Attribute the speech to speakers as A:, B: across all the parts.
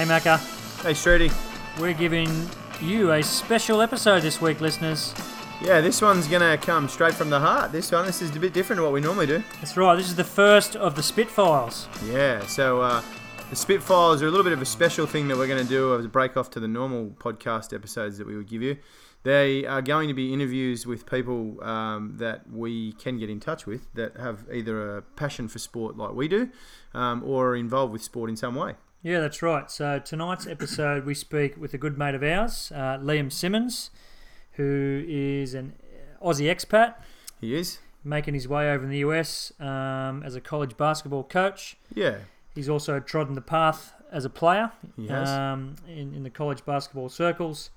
A: Hey, Macca.
B: Hey, Streety.
A: We're giving you a special episode this week, listeners.
B: Yeah, this one's gonna come straight from the heart. This one, this is a bit different to what we normally do.
A: That's right. This is the first of the Spitfiles.
B: Yeah, so uh, the Spitfiles are a little bit of a special thing that we're going to do as a break off to the normal podcast episodes that we would give you. They are going to be interviews with people um, that we can get in touch with that have either a passion for sport like we do um, or are involved with sport in some way.
A: Yeah, that's right. So tonight's episode, we speak with a good mate of ours, uh, Liam Simmons, who is an Aussie expat,
B: He is?
A: making his way over in the US um, as a college basketball coach.
B: Yeah,
A: He's also trodden the path as a player um, in, in the college basketball circles,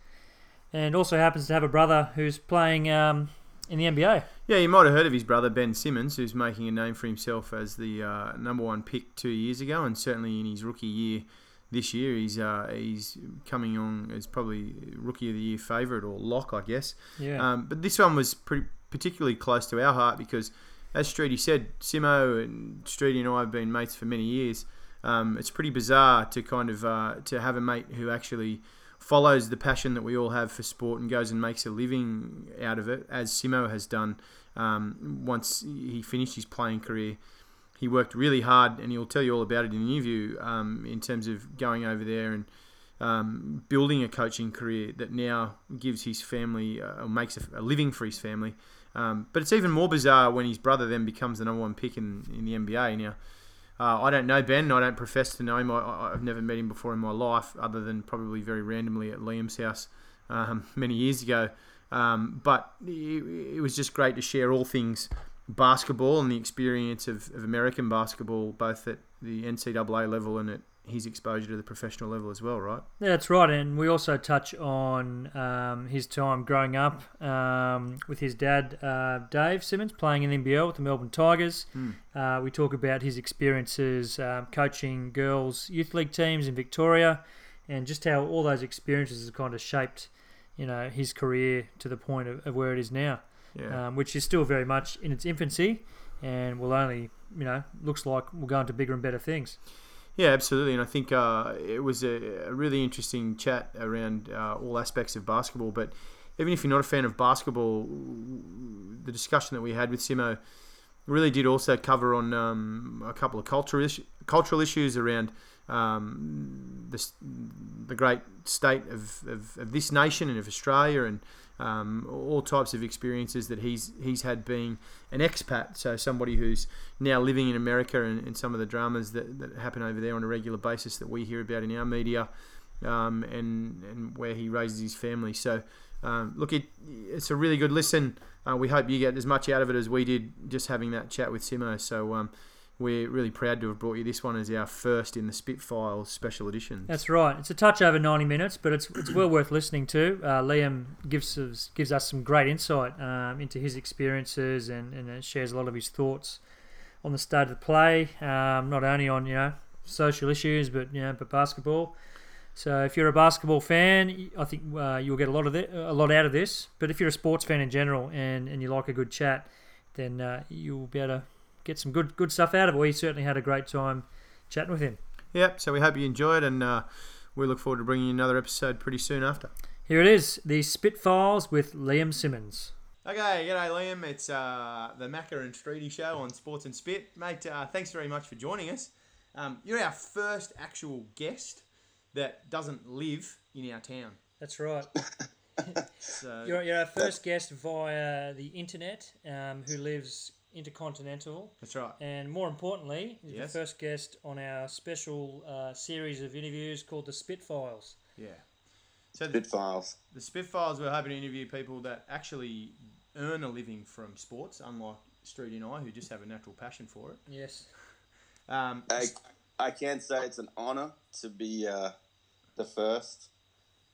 A: and also happens to have a brother who's playing um, in the NBA.
B: Yeah, you might have heard of his brother Ben Simmons, who's making a name for himself as the uh, number one pick two years ago, and certainly in his rookie year this year, he's uh, he's coming on as probably rookie of the year favourite or lock, I guess.
A: Yeah,
B: Um, but this one was pretty, particularly close to our heart because, as Streety said, Simo and Streety and I have been mates for many years. Um, it's pretty bizarre to kind of uh, to have a mate who actually follows the passion that we all have for sport and goes and makes a living out of it, as Simo has done. Um, once he finished his playing career, he worked really hard, and he'll tell you all about it in the interview. Um, in terms of going over there and um, building a coaching career that now gives his family uh, or makes a, a living for his family. Um, but it's even more bizarre when his brother then becomes the number one pick in, in the NBA. Now, uh, I don't know Ben. I don't profess to know him. I, I've never met him before in my life, other than probably very randomly at Liam's house um, many years ago. Um, but it, it was just great to share all things basketball and the experience of, of American basketball, both at the NCAA level and at his exposure to the professional level as well, right?
A: Yeah, that's right. And we also touch on um, his time growing up um, with his dad, uh, Dave Simmons, playing in the NBL with the Melbourne Tigers. Uh, we talk about his experiences um, coaching girls' youth league teams in Victoria and just how all those experiences have kind of shaped you know, his career to the point of, of where it is now,
B: Yeah.
A: um, which is still very much in its infancy and will only, you know, looks like we'll go into bigger and better things.
B: Yeah, absolutely. And I think uh, it was a, a really interesting chat around uh, all aspects of basketball. But even if you're not a fan of basketball, the discussion that we had with Simo really did also cover on um, a couple of cultural issues, cultural issues around um, the, the great state of, of, of this nation and of Australia and um, all types of experiences that he's he's had being an expat, so somebody who's now living in America and, and some of the dramas that, that happen over there on a regular basis that we hear about in our media, um, and and where he raises his family. So, um, look, it, it's a really good listen. Uh, we hope you get as much out of it as we did just having that chat with Simo. So. We're really proud to have brought you this one as our first in the Spitfire special edition.
A: That's right. It's a touch over 90 minutes, but it's, it's well worth listening to. Uh, Liam gives us, gives us some great insight um, into his experiences and, and uh, shares a lot of his thoughts on the state of the play, um, not only on you know social issues, but you know, but basketball. So if you're a basketball fan, I think uh, you'll get a lot of a lot out of this. But if you're a sports fan in general and, and you like a good chat, then uh, you'll be able to get some good good stuff out of it. We certainly had a great time chatting with him.
B: Yep, so we hope you enjoy it, and uh, we look forward to bringing you another episode pretty soon after.
A: Here it is, the Spitfiles with Liam Simmons.
B: Okay, g'day Liam. It's uh, the Macca and Streety show on Sports and Spit. Mate, uh, thanks very much for joining us. Um, you're our first actual guest that doesn't live in our town.
A: That's right.
B: So,
A: You're, you're our first guest via the internet um, who lives intercontinental.
B: that's right.
A: And more importantly, you're
B: Yes.
A: the first guest on our special uh, series of interviews called the Spitfiles.
B: Yeah. So the,
C: Spitfiles.
B: the Spitfiles, we're hoping to interview people that actually earn a living from sports, unlike Streety and I, who just have a natural passion for it.
A: Yes.
B: Um,
C: I, I can say it's an honour to be uh, the first.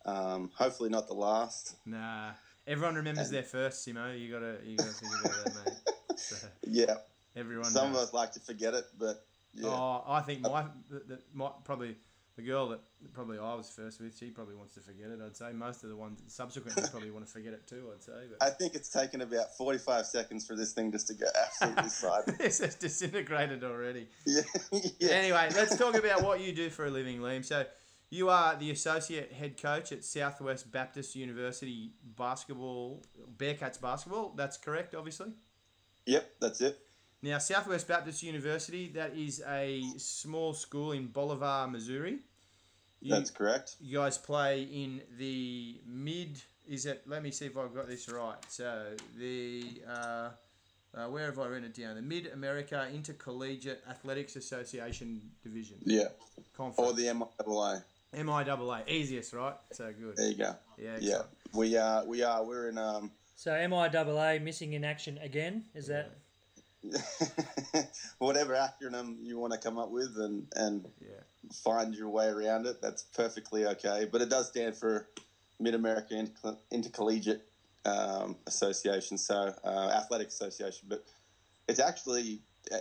C: Um, hopefully not the last.
B: Nah, everyone remembers their first, Simo. You gotta, you gotta think about that, mate. So
C: Yeah.
B: everyone.
C: Some of us like to forget it, but yeah.
B: Oh, I think uh, my, the, the, my probably the girl that probably I was first with, she probably wants to forget it. I'd say most of the ones subsequently probably want to forget it too. I'd say,
C: I think it's taken about 45 seconds for this thing just to go absolutely silent.
B: this is disintegrated already.
C: Yeah. yeah.
B: Anyway, let's talk about what you do for a living, Liam. So You are the associate head coach at Southwest Baptist University basketball, Bearcats basketball. That's correct, obviously.
C: Yep, that's it.
B: Now, Southwest Baptist University, that is a small school in Bolivar, Missouri. You,
C: That's correct.
B: you guys play in the mid. Is it? Let me see if I've got this right. So the uh, uh, where have I written it down? The Mid America Intercollegiate Athletics Association Division
C: Yeah.
B: Conference.
C: Or the MIAA.
B: MIAA, easiest, right? So good.
C: There you go.
B: Yeah,
C: Yeah. We are. We are. We're in. Um,
A: So MIAA missing in action again. Is that?
C: whatever acronym you want to come up with and and
B: yeah.
C: find your way around it. That's perfectly okay. But it does stand for Mid America Intercoll- Intercollegiate um, Association, so uh, athletic association. But it's actually uh,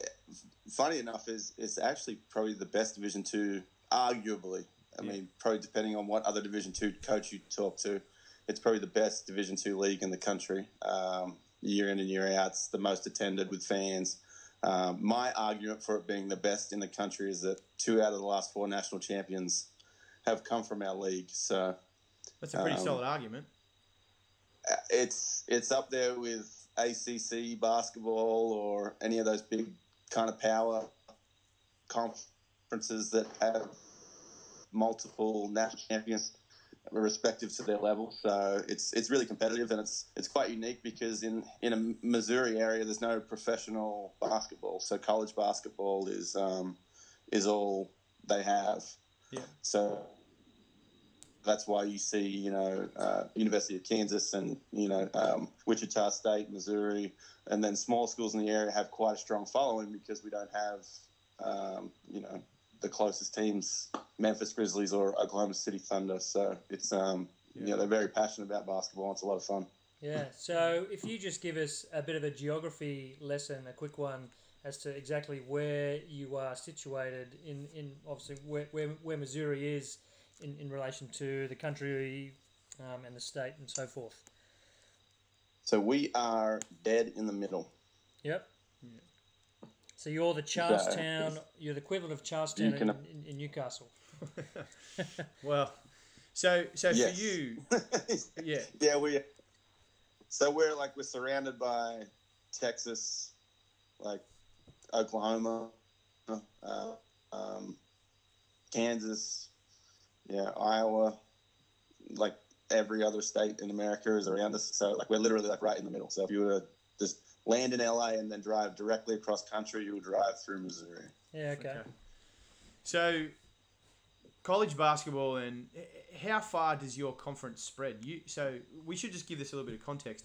C: funny enough is it's actually probably the best Division two, arguably. I
B: Yeah.
C: mean, probably depending on what other Division two coach you talk to, it's probably the best Division two league in the country. Um, year in and year out, it's the most attended with fans. Um, my argument for it being the best in the country is that two out of the last four national champions have come from our league. So
B: That's a pretty
C: Um,
B: solid argument.
C: it's it's up there with ACC basketball or any of those big kind of power conferences that have multiple national champions respective to their level. So it's it's really competitive and it's it's quite unique because in in a Missouri area there's no professional basketball. So college basketball is um, is all they have.
B: Yeah.
C: So that's why you see, you know, uh, University of Kansas and you know um, Wichita State, Missouri, and then small schools in the area have quite a strong following because we don't have, um, you know, the closest teams, Memphis Grizzlies or Oklahoma City Thunder. So it's, um, you know, they're very passionate about basketball. It's a lot of fun.
A: Yeah. So if you just give us a bit of a geography lesson, a quick one, as to exactly where you are situated in, in obviously where, where, where Missouri is in, in relation to the country um, and the state and so forth.
C: So we are dead in the middle.
A: Yep. So you're the Charlestown, you're the equivalent of Charlestown
C: can-
A: in, in, in Newcastle.
B: Well, so so
C: Yes.
B: for you, yeah,
C: yeah, we. So we're like we're surrounded by Texas, like Oklahoma, uh, um, Kansas, yeah, Iowa, like every other state in America is around us. So like we're literally like right in the middle. So if you were to just land in LA and then drive directly across country, you would drive through Missouri.
A: Yeah, okay.
B: Okay. So, college basketball and how far does your conference spread? You so we should just give this a little bit of context.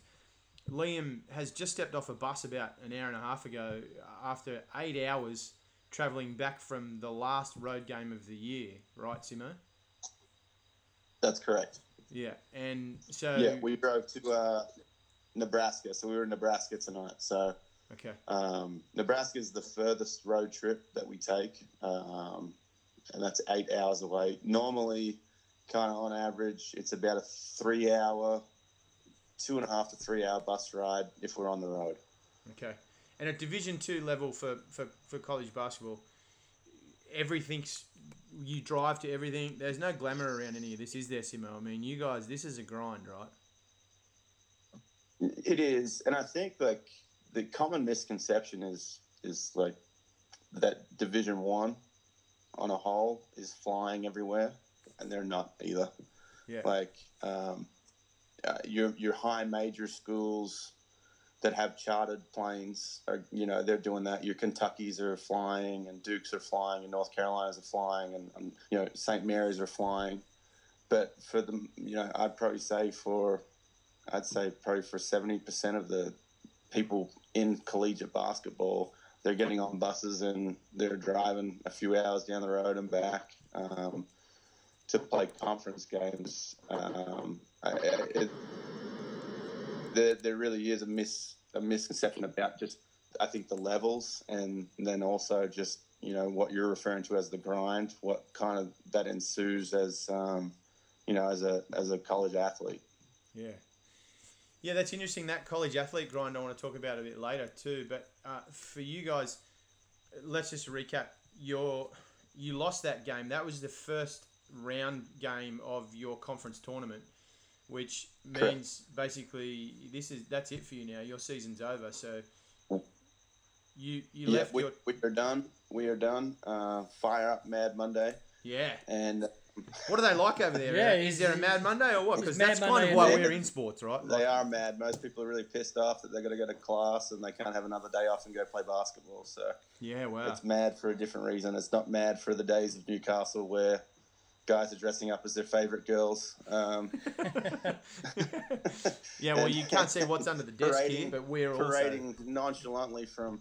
B: Liam has just stepped off a bus about an hour and a half ago after eight hours traveling back from the last road game of the year, right, Simo?
C: That's correct.
B: Yeah, and so
C: Yeah, we drove to uh, Nebraska. So we were in Nebraska tonight. So
B: okay,
C: Um, Nebraska is the furthest road trip that we take, um, and that's eight hours away. Normally, kind of on average, it's about a three-hour, two and a half to three-hour bus ride if we're on the road.
B: okay, and at Division Two level for, for, for college basketball, everything's you drive to everything. There's no glamour around any of this, is there, Simo? I mean, you guys, this is a grind, right?
C: It is, and I think like the common misconception is is like that Division One on a whole is flying everywhere, and they're not either.
B: Yeah.
C: like um, uh, your your high major schools that have chartered planes are you know they're doing that your kentuckys are flying and dukes are flying and north carolinas are flying and, and you know st mary's are flying but for the you know i'd probably say for i'd say probably for 70% of the people in collegiate basketball they're getting on buses and they're driving a few hours down the road and back um, to play conference games. Um, it, there, there really is a mis a misconception about just I think the levels and then also just you know what you're referring to as the grind, what kind of that ensues as um, you know as a as a college athlete.
B: Yeah. Yeah, that's interesting. That college athlete grind I want to talk about a bit later too. But uh, for you guys, let's just recap. Your you lost that game. That was the first round game of your conference tournament, which
C: Correct.
B: means basically this is that's it for you now. Your season's over. So you you
C: Yeah,
B: left
C: we,
B: your
C: we are done. We are done. Uh, fire up Mad Monday,
B: yeah.
C: and
B: What are they like over there?
A: Yeah,
B: is there a Mad Monday or what? Because
A: Mad
B: that's kind of why we're in sports, right?
C: they are mad. Most people are really pissed off that they're going to go to class and they can't have another day off and go play basketball. So
B: Yeah, wow.
C: it's mad for a different reason. It's not mad for the days of Newcastle where guys are dressing up as their favourite girls. Um,
B: yeah, well, you can't see what's under the desk here, but we're also
C: parading nonchalantly from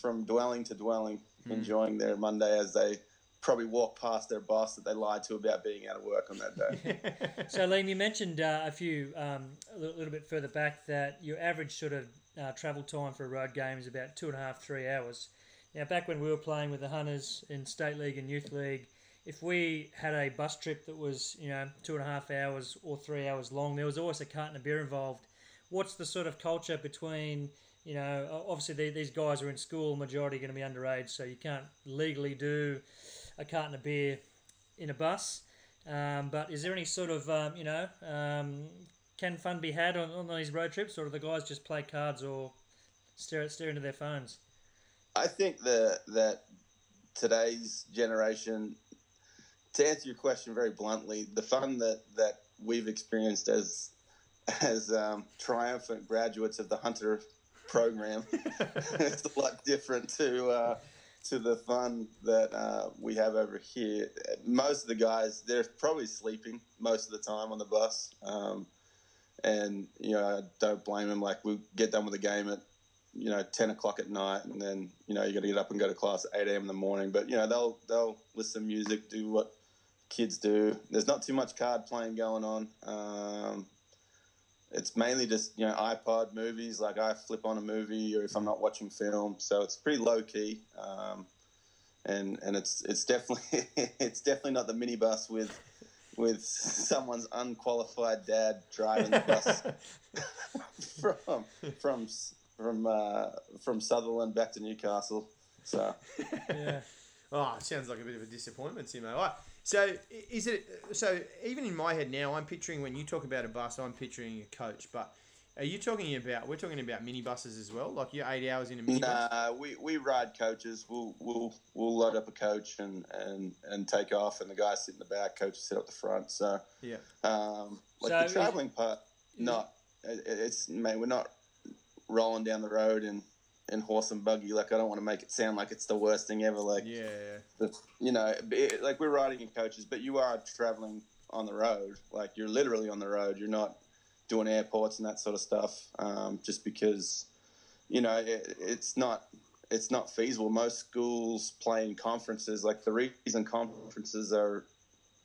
C: from dwelling to dwelling,
B: Hmm.
C: enjoying their Monday as they probably walk past their boss that they lied to about being out of work on that day.
A: So, Liam, you mentioned uh, a few, um, a little, little bit further back, that your average sort of uh, travel time for a road game is about two and a half, three hours. Now, back when we were playing with the Hunters in State League and Youth League, if we had a bus trip that was, you know, two and a half hours or three hours long, there was always a carton of beer involved. What's the sort of culture between, you know, obviously the- these guys are in school, majority are going to be underage, so you can't legally do a carton of beer in a bus. Um, but is there any sort of, um, you know, um, can fun be had on, on these road trips, or do the guys just play cards or stare stare into their phones?
C: I think that that today's generation, to answer your question very bluntly, the fun that that we've experienced as as um, triumphant graduates of the Hunter program is a lot different to uh, to the fun that uh, we have over here. Most of the guys, they're probably sleeping most of the time on the bus. Um, and you know, I don't blame them. Like we get done with the game at you know, ten o'clock at night, and then you know you got to get up and go to class at eight a.m. in the morning. But you know they'll they'll listen to music, do what kids do. There's not too much card playing going on. Um, it's mainly just you know iPod movies. Like I flip on a movie, or if I'm not watching film, so it's pretty low key. Um, and and it's it's definitely it's definitely not the minibus with with someone's unqualified dad driving the bus from from from uh, from Sutherland back to Newcastle. So
A: Yeah.
B: Oh, sounds like a bit of a disappointment, Simo. All right. So, is it so? Even in my head now, I'm picturing when you talk about a bus, I'm picturing a coach. But are you talking about? We're talking about minibuses as well. Like you're eight hours in a minibus.
C: nah, we, we ride coaches. We'll we'll we'll load up a coach and, and, and take off, and the guys sit in the back, coaches sit up the front. So
B: Yeah.
C: um, like
A: So
C: the traveling part, not it, it's mate, we're not rolling down the road in in horse and buggy. Like I don't want to make it sound like it's the worst thing ever. Like
B: Yeah.
C: the, you know, it, like we're riding in coaches, but you are traveling on the road. Like you're literally on the road. You're not doing airports and that sort of stuff. Um, just because, you know, it, it's not it's not feasible. Most schools play in conferences. Like the reason conferences are,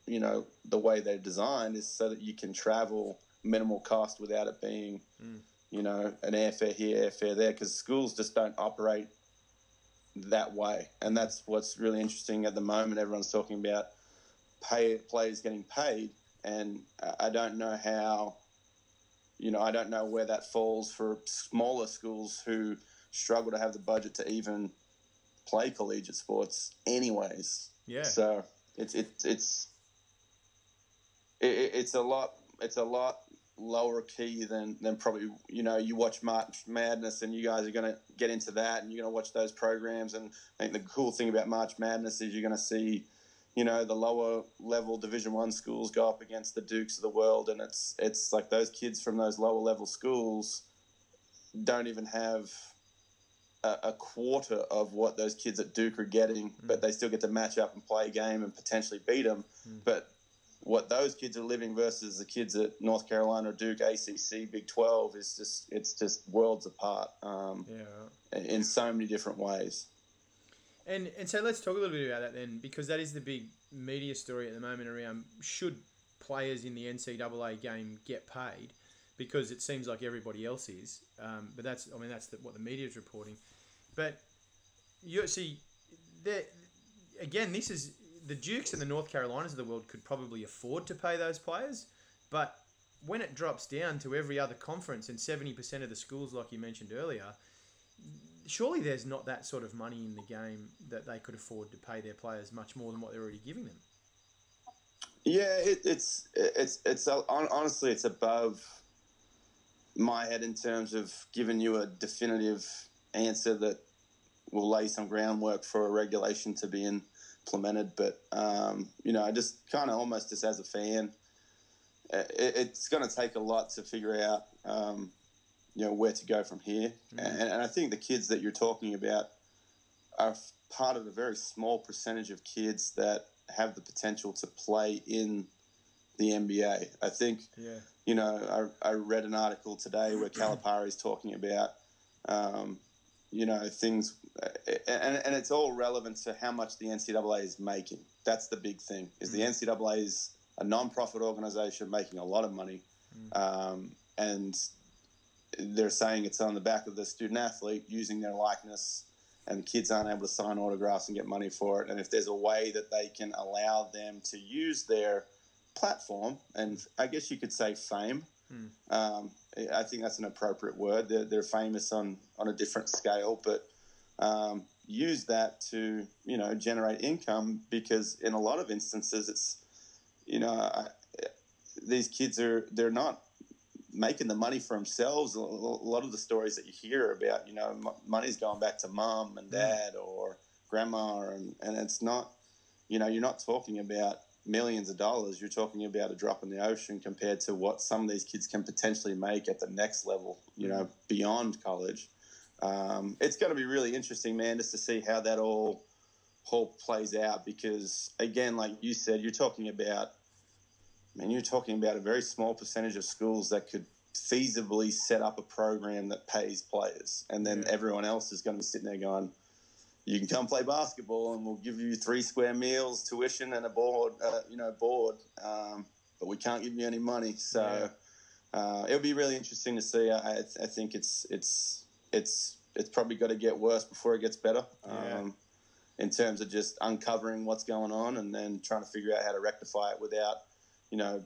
C: you know, the way they're designed is so that you can travel minimal cost without it being, you know, an airfare here, airfare there. Because schools just don't operate that way, and that's what's really interesting at the moment. Everyone's talking about pay players getting paid, and I don't know how. You know, I don't know where that falls for smaller schools who struggle to have the budget to even play collegiate sports, anyways.
B: Yeah.
C: So it's it's it's it, it- it's a lot it's a lot lower key than than probably you know you watch March Madness and you guys are going to get into that and you're going to watch those programs. And I think the cool thing about March Madness is you're going to see you know the lower level Division One schools go up against the Dukes of the world. And it's it's like those kids from those lower level schools don't even have a, a quarter of what those kids at Duke are getting, but hmm. they still get to match up and play a game and potentially beat them. Hmm. But what those kids are living versus the kids at North Carolina, Duke, ACC, Big Twelve is just it's just worlds apart um,
B: Yeah.
C: In so many different ways.
B: And and so let's talk a little bit about that then, because that is the big media story at the moment around should players in the NCAA game get paid, because it seems like everybody else is. Um, but that's I mean that's the, what the media is reporting. But you see, there again, this is the Dukes and the North Carolinas of the world could probably afford to pay those players, but when it drops down to every other conference and seventy percent of the schools, like you mentioned earlier, surely there's not that sort of money in the game that they could afford to pay their players much more than what they're already giving them.
C: Yeah, it, it's it's it's honestly it's above my head in terms of giving you a definitive answer that will lay some groundwork for a regulation to be implemented. But um, you know, I just kind of almost just as a fan, it, it's going to take a lot to figure out um, you know where to go from here. Mm-hmm. And, and I think the kids that you're talking about are part of a very small percentage of kids that have the potential to play in the NBA. I think, yeah. you know, I, I read an article today where Calipari is talking about, um, you know, things, and, and it's all relevant to how much the NCAA is making. That's the big thing, is mm. the NCAA is a non-profit organization making a lot of money, mm. um, and they're saying it's on the back of the student athlete using their likeness and the kids aren't able to sign autographs and get money for it. And if there's a way that they can allow them to use their platform, and I guess you could say fame, hmm. um, I think that's an appropriate word. They're, they're famous on, on a different scale, but um, use that to, you know, generate income because in a lot of instances, it's, you know, I, these kids are, they're not making the money for themselves. A lot of the stories that you hear about, you know, money's going back to mom and mm. dad or grandma, and, and it's not, you know, you're not talking about millions of dollars. You're talking about a drop in the ocean compared to what some of these kids can potentially make at the next level, you know, mm. beyond college. Um, it's going to be really interesting, man, just to see how that all all plays out. Because again, like you said, you're talking about I mean, you're talking about a very small percentage of schools that could feasibly set up a program that pays players, and then yeah. everyone else is going to be sitting there going, "You can come play basketball, and we'll give you three square meals, tuition, and a board, uh, you know, board, um, but we can't give you any money." So yeah. uh, it'll be really interesting to see. I, I, think it's it's it's it's probably got to get worse before it gets better. Yeah. Um, in terms of just uncovering what's going on and then trying to figure out how to rectify it without you know,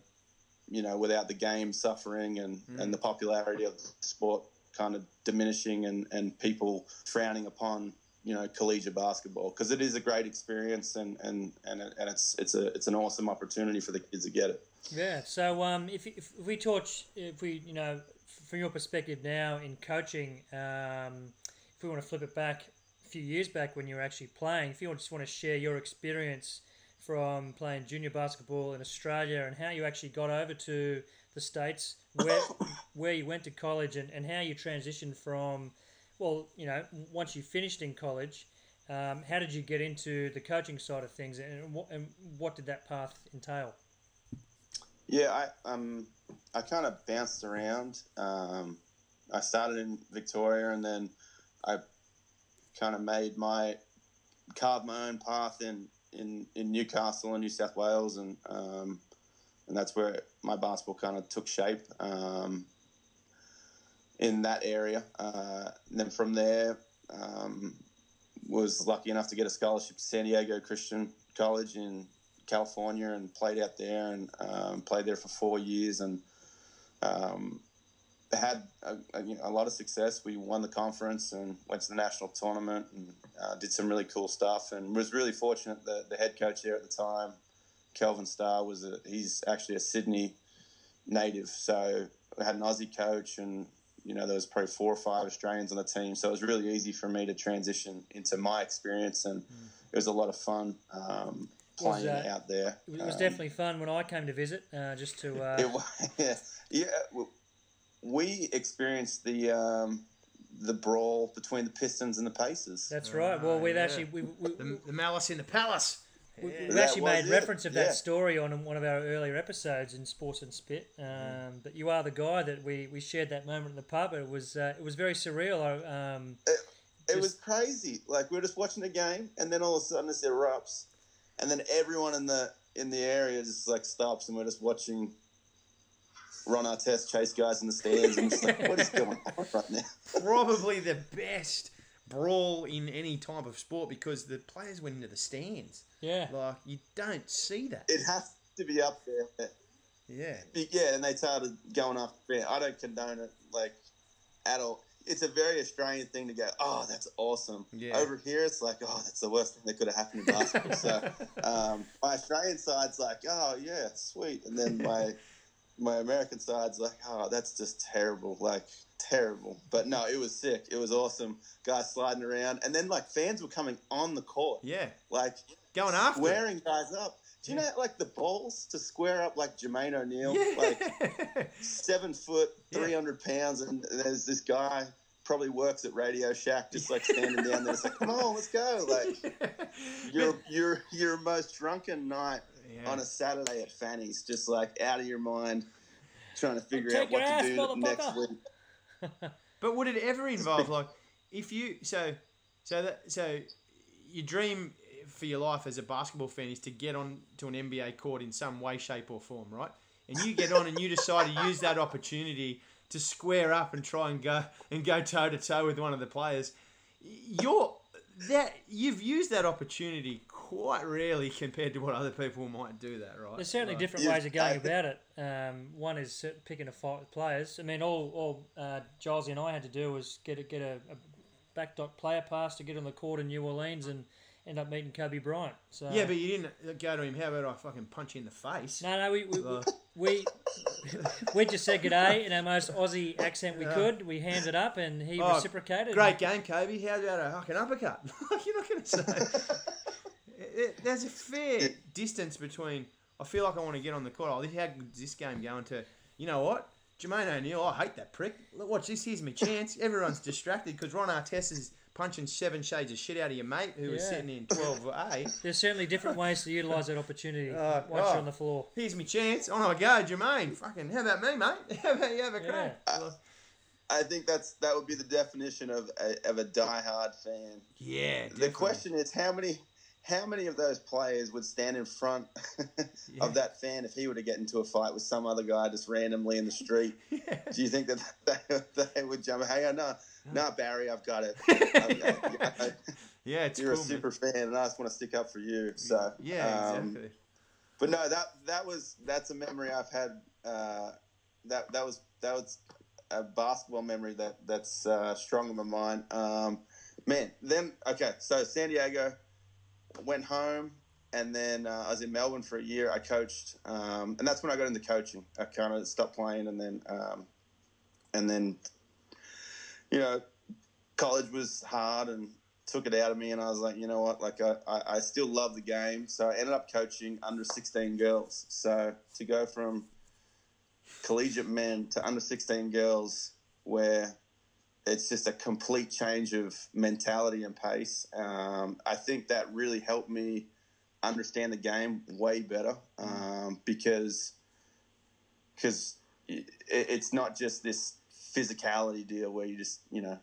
C: you know, without the game suffering and, mm. and the popularity of the sport kind of diminishing and, and people frowning upon you know collegiate basketball because it is a great experience and and and, and it's it's a it's an awesome opportunity for the kids to get it.
A: Yeah. So um, if if we torch if we you know from your perspective now in coaching, um, if we want to flip it back a few years back when you were actually playing, if you just want to share your experience from playing junior basketball in Australia and how you actually got over to the States, where, where you went to college, and, and how you transitioned from, well, you know, once you finished in college, um, how did you get into the coaching side of things, and what, and what did that path entail?
C: Yeah, I um, I kind of bounced around. Um, I started in Victoria, and then I kind of made my carved my own path in in, in Newcastle and New South Wales, and um, and that's where my basketball kind of took shape um, in that area. Uh, and then from there, um, was lucky enough to get a scholarship to San Diego Christian College in California and played out there and um, played there for four years and um, had a, a, a, lot of success. We won the conference and went to the national tournament and uh, did some really cool stuff. And was really fortunate that the head coach there at the time, Kelvin Starr, was a, he's actually a Sydney native. So we had an Aussie coach, and you know there was probably four or five Australians on the team. So it was really easy for me to transition into my experience, and mm. it was a lot of fun. Um, playing was, uh, out there.
A: It was um, definitely fun when I came to visit, uh, just to. Uh...
C: It, yeah, yeah we experienced the um, the brawl between the Pistons and the Pacers.
A: That's right. Well, we've yeah. actually we, we,
B: the, the, malice in the palace.
A: We, have yeah. actually made reference of that story on one of our earlier episodes in Sports and Spit. Um, but you are the guy that we, we shared that moment in the pub. It was uh, it was very surreal. Um,
C: it, it just... was crazy. Like we are just watching the game, and then all of a sudden this erupts, and then everyone in the in the area just like stops, and we're just watching Ron Artest chase guys in the stands and just like, what is going on right now?
B: Probably the best brawl in any type of sport because the players went into the stands.
A: Yeah.
B: Like, you don't see that.
C: It has to be up there.
B: Yeah.
C: Yeah, and they started going after I don't condone it, like, at all. It's a very Australian thing to go, oh, that's awesome.
B: Yeah.
C: Over here, it's like, oh, that's the worst thing that could have happened in basketball. so um, my Australian side's like, oh yeah, sweet, and then my my American side's like, oh, that's just terrible, like terrible. But no, it was sick. It was awesome. Guys sliding around, and then like fans were coming on the court,
B: Yeah,
C: like
B: going after. it.
C: squaring guys up. Do you know like the balls to square up like Jermaine O'Neal,
B: Yeah.
C: like seven foot,
B: Yeah.
C: three hundred pounds, and there's this guy probably works at Radio Shack, just like standing down there. It's like, come on, let's go! Like your your your most drunken night
B: Yeah.
C: on a Saturday at Fanny's, just like out of your mind, trying to figure out what
A: ass,
C: to do next week.
B: But would it ever involve like if you so so that so your dream for your life as a basketball fan is to get on to an NBA court in some way, shape, or form, right? And you get on and you decide to use that opportunity to square up and try and go and go toe to toe with one of the players. You're that you've used that opportunity quite rarely compared to what other people might do that, right?
A: There's certainly
B: Like-
A: different
C: Yeah,
A: ways of going about it. Um, one is picking a fight with players. I mean, all all uh, Giles and I had to do was get a, get a, a back dot player pass to get on the court in New Orleans and end up meeting Kobe Bryant. So
B: Yeah, but you didn't go to him. How about I fucking punch you in the face?
A: no, no, we we, we we just said good day in our most Aussie accent we could. We handed up and he
B: Oh,
A: reciprocated.
B: Great game, Kobe. How about a fucking uppercut? You're not going to say. It- it- There's a fair distance between. I feel like I want to get on the court. Oh, this- how good's this game going to? You know what? Jermaine O'Neal, I hate that prick. Look, watch this. Here's my chance. Everyone's distracted because Ron Artest is punching seven shades of shit out of your mate who was sitting in 12A.
A: There's certainly different ways to utilise that opportunity
B: Uh,
A: once
B: oh.
A: you're on the floor.
B: Here's my chance. On I go, Jermaine. Fucking, how about me, mate? How about you have a crack?
C: I think that's that would be the definition of a, of a diehard fan.
B: Yeah.
C: The question is how many how many of those players would stand in front
B: Yeah.
C: of that fan if he were to get into a fight with some other guy just randomly in the street?
B: Yeah.
C: Do you think that they, they would jump? Hey, no, no, Barry, I've got it. I-
B: Yeah, it's
C: You're
B: cool,
C: a
B: man.
C: super fan, and I just want to stick up for you. So
B: Yeah,
C: um,
B: exactly.
C: But no, that that was that's a memory I've had. Uh, that that was that was a basketball memory that that's uh, strong in my mind. Um, man, then okay, so San Diego went home, and then uh, I was in Melbourne for a year. I coached, um, and that's when I got into coaching. I kind of stopped playing, and then um, and then you know, college was hard and took it out of me and I was like, you know what, like I, I, still love the game. So I ended up coaching under 16 girls. So to go from collegiate men to under 16 girls where it's just a complete change of mentality and pace. Um, I think that really helped me understand the game way better um, because because it, it's not just this physicality deal where you just you know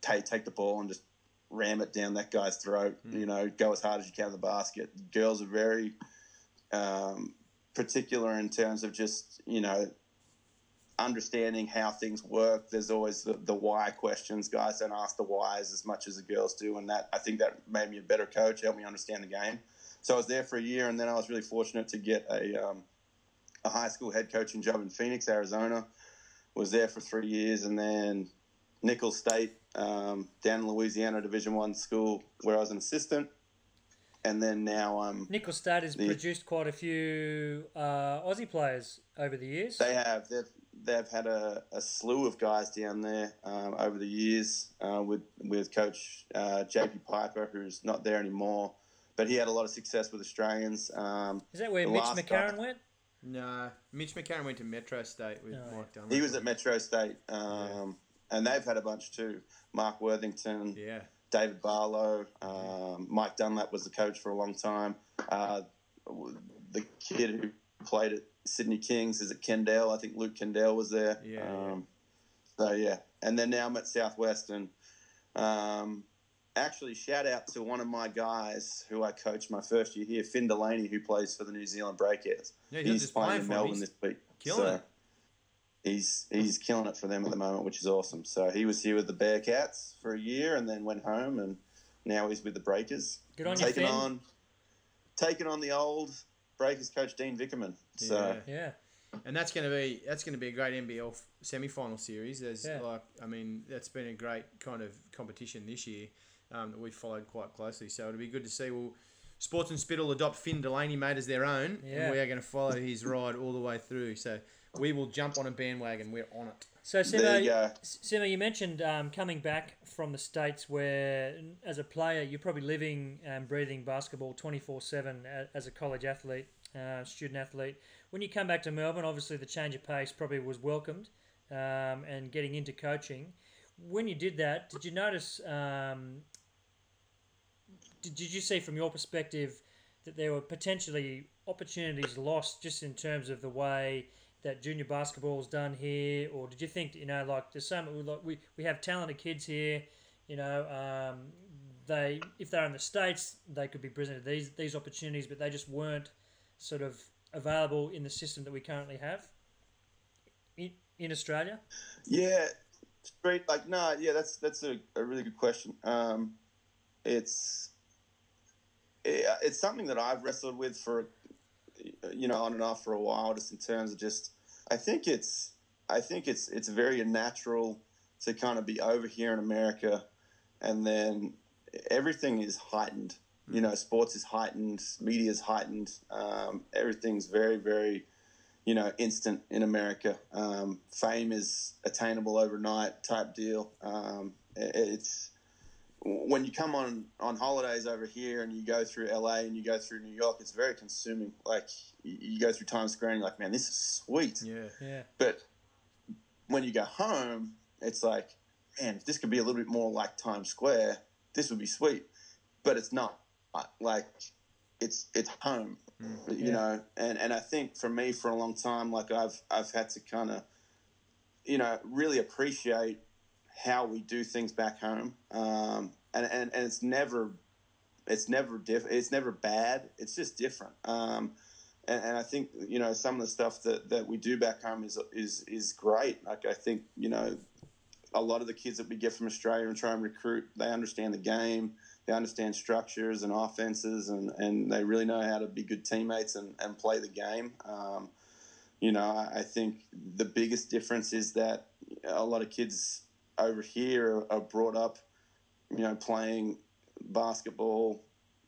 C: take take the ball and just ram it down that guy's throat.
B: Mm.
C: You know, go as hard as you can in the basket. Girls are very um, particular in terms of just you know understanding how things work. There's always the, the why questions. Guys don't ask the whys as much as the girls do, and that I think that made me a better coach. Helped me understand the game. So I was there for a year, and then I was really fortunate to get a um, a high school head coaching job in Phoenix, Arizona. Was there for three years, and then Nicholls State um, down in Louisiana, Division One school, where I was an assistant, and then now I'm. um,
A: Nicholls State has
C: The-
A: produced quite a few uh, Aussie players over the years.
C: they have they've they've had a, a slew of guys down there um, over the years uh, with with Coach uh, JP Piper, who's not there anymore, but he had a lot of success with Australians. Um,
A: Is that where Mitch
C: last
A: McCarron
C: guy-
A: went?
B: No, Mitch McCarron went to Metro State with
A: yeah.
B: Mike Dunlap.
C: he was at Metro State, um, and they've had a bunch too. Mark Worthington,
B: Yeah,
C: David Barlow, um, Mike Dunlap was the coach for a long time. Uh, the kid who played at Sydney Kings is it Kendall. I think Luke Kendall was there.
B: Yeah, yeah.
C: Um, so yeah, and then now I'm at Southwest, and um, actually shout out to one of my guys who I coached my first year here, Finn Delaney, who plays for the New Zealand Breakers.
B: yeah. He's,
C: He's
B: just
C: playing
B: playing
C: in Melbourne this week.
B: killing
C: so
B: it.
C: He's he's killing it for them at the moment, which is awesome. So he was here with the Bearcats for a year, and then went home, and now he's with the Breakers,
A: Good on you,
C: taking
A: Finn.
C: on taking on the old Breakers coach Dean Vickerman. So
B: Yeah.
A: Yeah.
B: and that's going to be that's going to be a great NBL semi final series. There's
A: Yeah.
B: like I mean that's been a great kind of competition this year um, that we've followed quite closely. So it'll be good to see. Well, Sports and Spittle adopt Finn Delaney made as their own,
A: Yeah.
B: and we are going to follow his ride all the way through. So we will jump on a bandwagon. We're on it.
A: So,
C: There you
A: Simo, you mentioned um, coming back from the States where, as a player, you're probably living and breathing basketball 24 7 as a college athlete, uh, student athlete. When you come back to Melbourne, obviously the change of pace probably was welcomed um, and getting into coaching. When you did that, did you notice, um, did, did you see from your perspective that there were potentially opportunities lost just in terms of the way that junior basketball is done here, or did you think you know like there's so much, like we we have talented kids here, you know, um, they if they're in the states they could be presented these these opportunities, but they just weren't sort of available in the system that we currently have in in Australia.
C: Yeah, straight like no, yeah, that's that's a, a really good question. Um, it's it, it's something that I've wrestled with for you know on and off for a while, just in terms of just I think it's I think it's it's very natural to kind of be over here in America, and then everything is heightened. You know, sports is heightened, media is heightened. Um, everything's very very you know, instant in America. Um, fame is attainable overnight type deal. Um, it- it's when you come on on holidays over here and you go through LA and you go through New York, it's very consuming. Like you, you go through Times Square and you're like, man, this is sweet.
B: Yeah.
A: Yeah,
C: But when you go home, it's like, man, if this could be a little bit more like Times Square, this would be sweet. But it's not. Like, it's it's home, mm. you
A: Yeah.
C: know. And and I think for me, for a long time, like I've I've had to kind of, you know, really appreciate how we do things back home. Um, and, and and it's never, it's never diff- It's never bad. It's just different. Um, and, and I think you know some of the stuff that, that we do back home is is is great. Like I think you know a lot of the kids that we get from Australia and try and recruit, they understand the game, they understand structures and offenses, and, and they really know how to be good teammates and, and play the game. Um, you know, I, I think the biggest difference is that a lot of kids over here are, are brought up, you know, playing basketball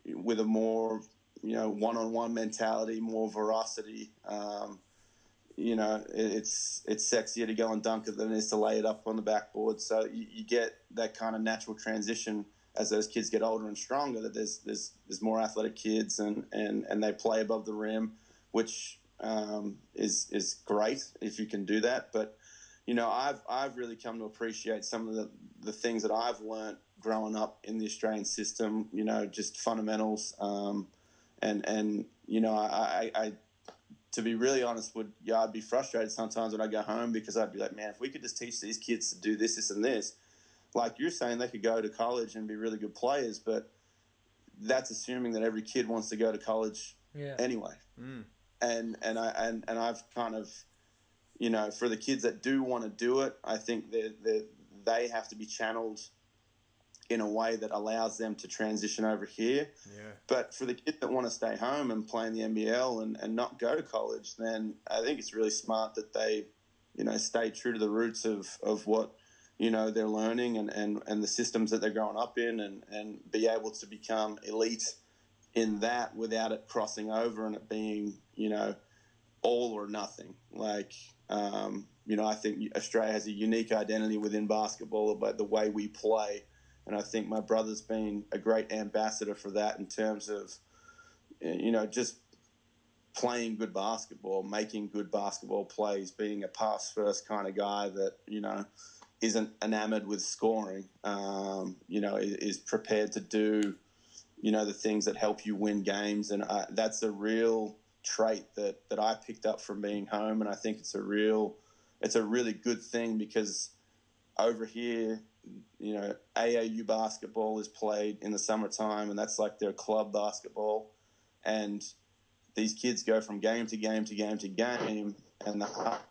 C: with a more you know one-on-one mentality, more veracity. Um, you know, it- it's it's sexier to go and dunk it than it is to lay it up on the backboard. So you, you get that kind of natural transition as those kids get older and stronger. That there's there's there's more athletic kids and and and they play above the rim, which um, is is great if you can do that. But you know, I've I've really come to appreciate some of the the things that I've learned growing up in the Australian system. You know, just fundamentals. Um, and and you know, I, I, I to be really honest, would yeah, I'd be frustrated sometimes when I go home because I'd be like, man, if we could just teach these kids to do this, this, and this, like you're saying, they could go to college and be really good players, but that's assuming that every kid wants to go to college
A: yeah,
C: anyway.
B: Mm.
C: And and I and, and I've kind of, you know, for the kids that do want to do it, I think that they, they have to be channeled in a way that allows them to transition over here.
B: Yeah.
C: But for the kids that want to stay home and play in the NBL and, and not go to college, then I think it's really smart that they, you know, stay true to the roots of, of what, you know, they're learning and, and, and the systems that they're growing up in and, and be able to become elite in that without it crossing over and it being, you know, all or nothing. Like, um, you know, I think Australia has a unique identity within basketball about the way we play. And I think my brother's been a great ambassador for that in terms of, you know, just playing good basketball, making good basketball plays, being a pass first kind of guy that, you know, isn't enamored with scoring, um, you know, is, is prepared to do, you know, the things that help you win games. And I, that's a real trait that, that I picked up from being home. And I think it's a real, it's a really good thing because over here, you know, AAU basketball is played in the summertime, and that's like their club basketball. And these kids go from game to game to game to game, and the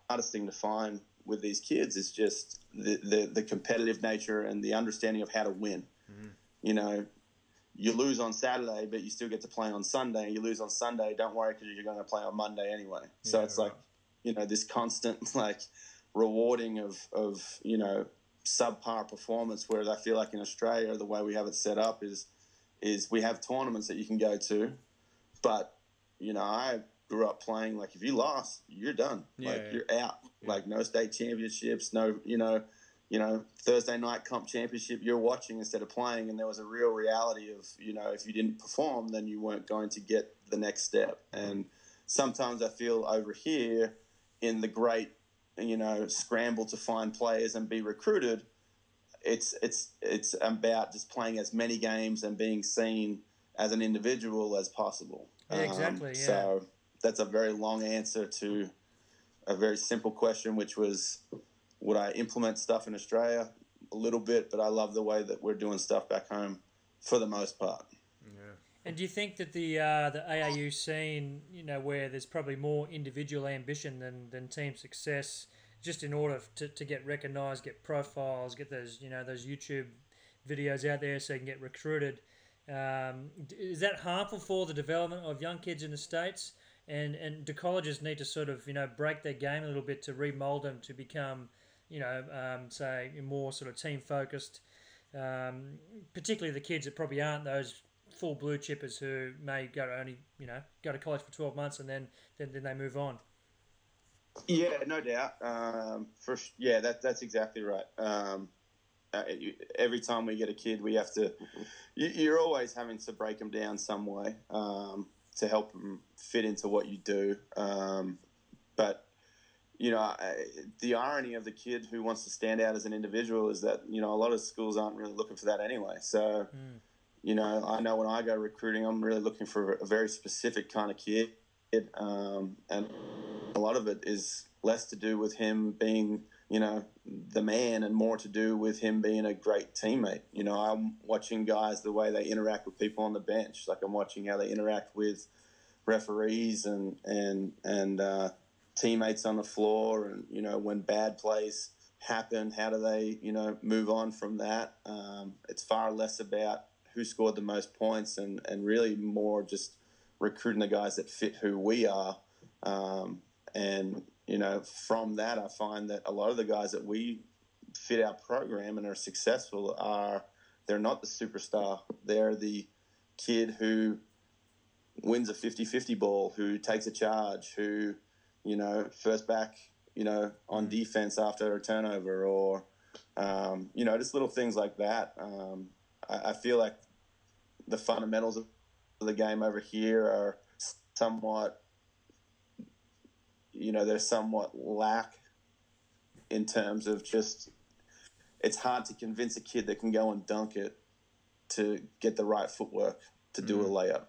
C: hardest thing to find with these kids is just the, the, the competitive nature and the understanding of how to win. Mm-hmm. You know, you lose on Saturday, but you still get to play on Sunday. You lose on Sunday, don't worry because you're going to play on Monday anyway. so
B: Yeah,
C: it's like you know this constant like rewarding of of you know subpar performance. Whereas I feel like in Australia, the way we have it set up is is we have tournaments that you can go to, but you know I grew up playing like if you lost, you're done.
B: Yeah,
C: like
B: yeah.
C: you're out. Like no state championships, no you know, you know Thursday night comp championship. You're watching instead of playing, and there was a real reality of you know if you didn't perform, then you weren't going to get the next step. And sometimes I feel over here in the great you know scramble to find players and be recruited. It's it's it's about just playing as many games and being seen as an individual as possible.
A: Yeah,
C: Um,
A: exactly, yeah.
C: So that's a very long answer to a very simple question, which was, would I implement stuff in Australia? A little bit, but I love the way that we're doing stuff back home for the most part.
B: Yeah.
A: And do you think that the uh, the AAU scene, you know, where there's probably more individual ambition than, than team success, just in order to, to get recognised, get profiles, get those you know those YouTube videos out there so you can get recruited, um, is that harmful for the development of young kids in the states? And and do colleges need to sort of you know break their game a little bit to remold them to become, you know, um, say you're more sort of team focused, um, particularly the kids that probably aren't those full blue chippers who may go to only you know go to college for 12 months and then then, then they move on
C: Yeah, no doubt. Um, for yeah, that that's exactly right. Um, uh, every time we get a kid, we have to. You, you're always having to break them down some way um, to help them fit into what you do. Um, but you know, I, the irony of the kid who wants to stand out as an individual is that you know a lot of schools aren't really looking for that anyway. So. You know, I know when I go recruiting, I'm really looking for a very specific kind of kid, um, and a lot of it is less to do with him being, you know, the man and more to do with him being a great teammate. You know, I'm watching guys the way they interact with people on the bench. Like I'm watching how they interact with referees and and and uh, teammates on the floor, and you know when bad plays happen, how do they you know move on from that? Um, it's far less about who scored the most points and and really more just recruiting the guys that fit who we are. Um, and you know, from that, I find that a lot of the guys that we fit our program and are successful are they're not the superstar. They're the kid who wins a 50-50 ball, who takes a charge, who you know first back, you know, on defense after a turnover, or um, you know, just little things like that. Um, I, I feel like the fundamentals of the game over here are somewhat you know, there's somewhat lack in terms of just it's hard to convince a kid that can go and dunk it to get the right footwork to do a layup.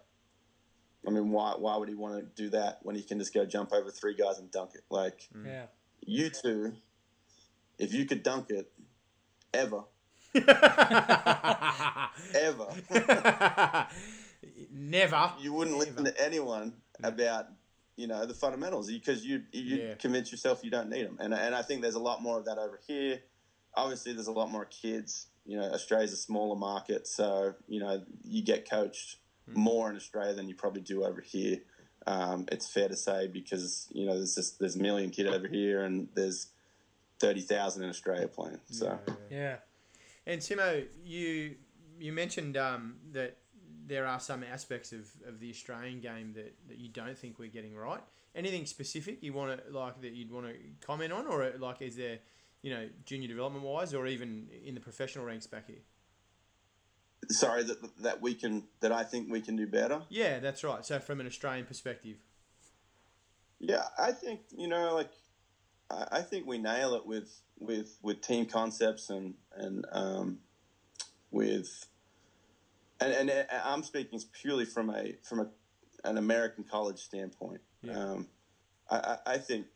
C: I mean, why why would he want to do that when he can just go jump over three guys and dunk it? Like mm.
A: yeah
C: you two, if you could dunk it ever, ever,
B: Never.
C: you wouldn't listen to anyone about you know the fundamentals because you you
B: Yeah.
C: convince yourself you don't need them and and I think there's a lot more of that over here. Obviously, there's a lot more kids. You know, Australia's a smaller market, so you know you get coached more in Australia than you probably do over here. Um, it's fair to say because you know there's just there's a million kid over here and there's thirty thousand in Australia playing. So.
A: yeah
B: And Simo, you you mentioned um, that there are some aspects of, of the Australian game that, that you don't think we're getting right. Anything specific you want to like that you'd want to comment on, or like is there, you know, junior development wise, or even in the professional ranks back here?
C: Sorry that that we can that I think we can do better.
B: Yeah, that's right. So from an Australian perspective,
C: Yeah, I think you know, like I, I think we nail it with with with team concepts and and um, with and, and uh, I'm speaking purely from a from a an American college standpoint.
B: Yeah.
C: Um, I, I, I think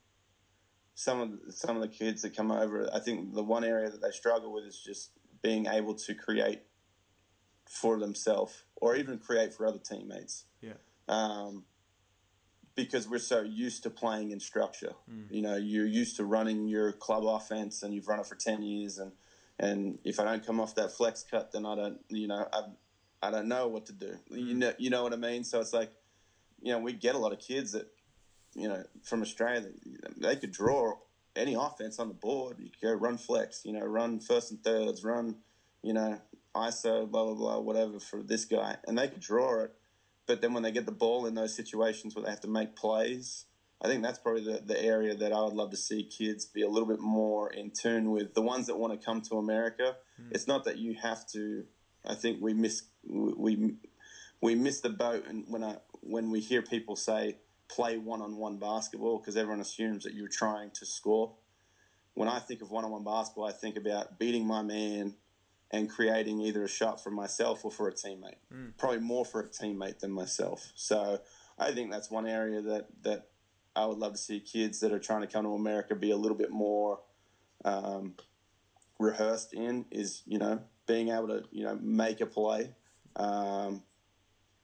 C: some of the, some of the kids that come over, I think the one area that they struggle with is just being able to create for themselves or even create for other teammates.
B: Yeah.
C: Um, because we're so used to playing in structure. You know, you're used to running your club offense and you've run it for 10 years. And, and if I don't come off that flex cut, then I don't, you know, I, I don't know what to do. You know, you know what I mean? So it's like, you know, we get a lot of kids that you know, from Australia, they could draw any offense on the board. You could go run flex, you know, run first and thirds, run, you know, ISO, blah blah blah, whatever for this guy, and they could draw it. But then when they get the ball in those situations where they have to make plays, I think that's probably the, the area that I would love to see kids be a little bit more in tune with. The ones that want to come to America, mm. it's not that you have to. I think we miss we we miss the boat, and when I when we hear people say play one on one basketball because everyone assumes that you're trying to score. When I think of one on one basketball, I think about beating my man and creating either a shot for myself or for a teammate. Mm. Probably more for a teammate than myself. So I think that's one area that, that I would love to see kids that are trying to come to America be a little bit more um, rehearsed in is, you know, being able to, you know, make a play. Um,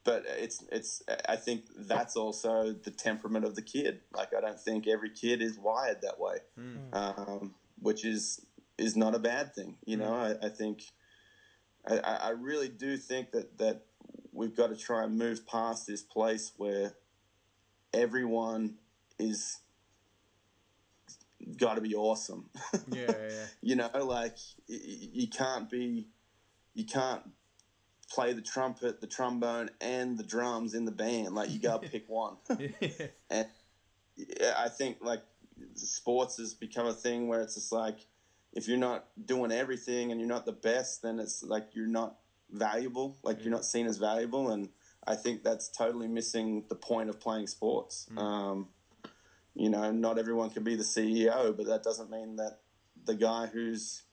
C: but it's it's I think that's also the temperament of the kid. Like I don't think every kid is wired that way, mm. um, which is is not a bad thing. You know, mm. I, I, think I, I really do think that that we've got to try and move past this place where everyone is got to be awesome.
B: Yeah, yeah.
C: you know, like you can't be you can't play the trumpet, the trombone, and the drums in the band. Like you gotta pick one. and I think like sports has become a thing where it's just like if you're not doing everything and you're not the best, then it's like you're not valuable. Like you're not seen as valuable, and I think that's totally missing the point of playing sports. Mm. Um, you know, not everyone can be the CEO, but that doesn't mean that the guy who's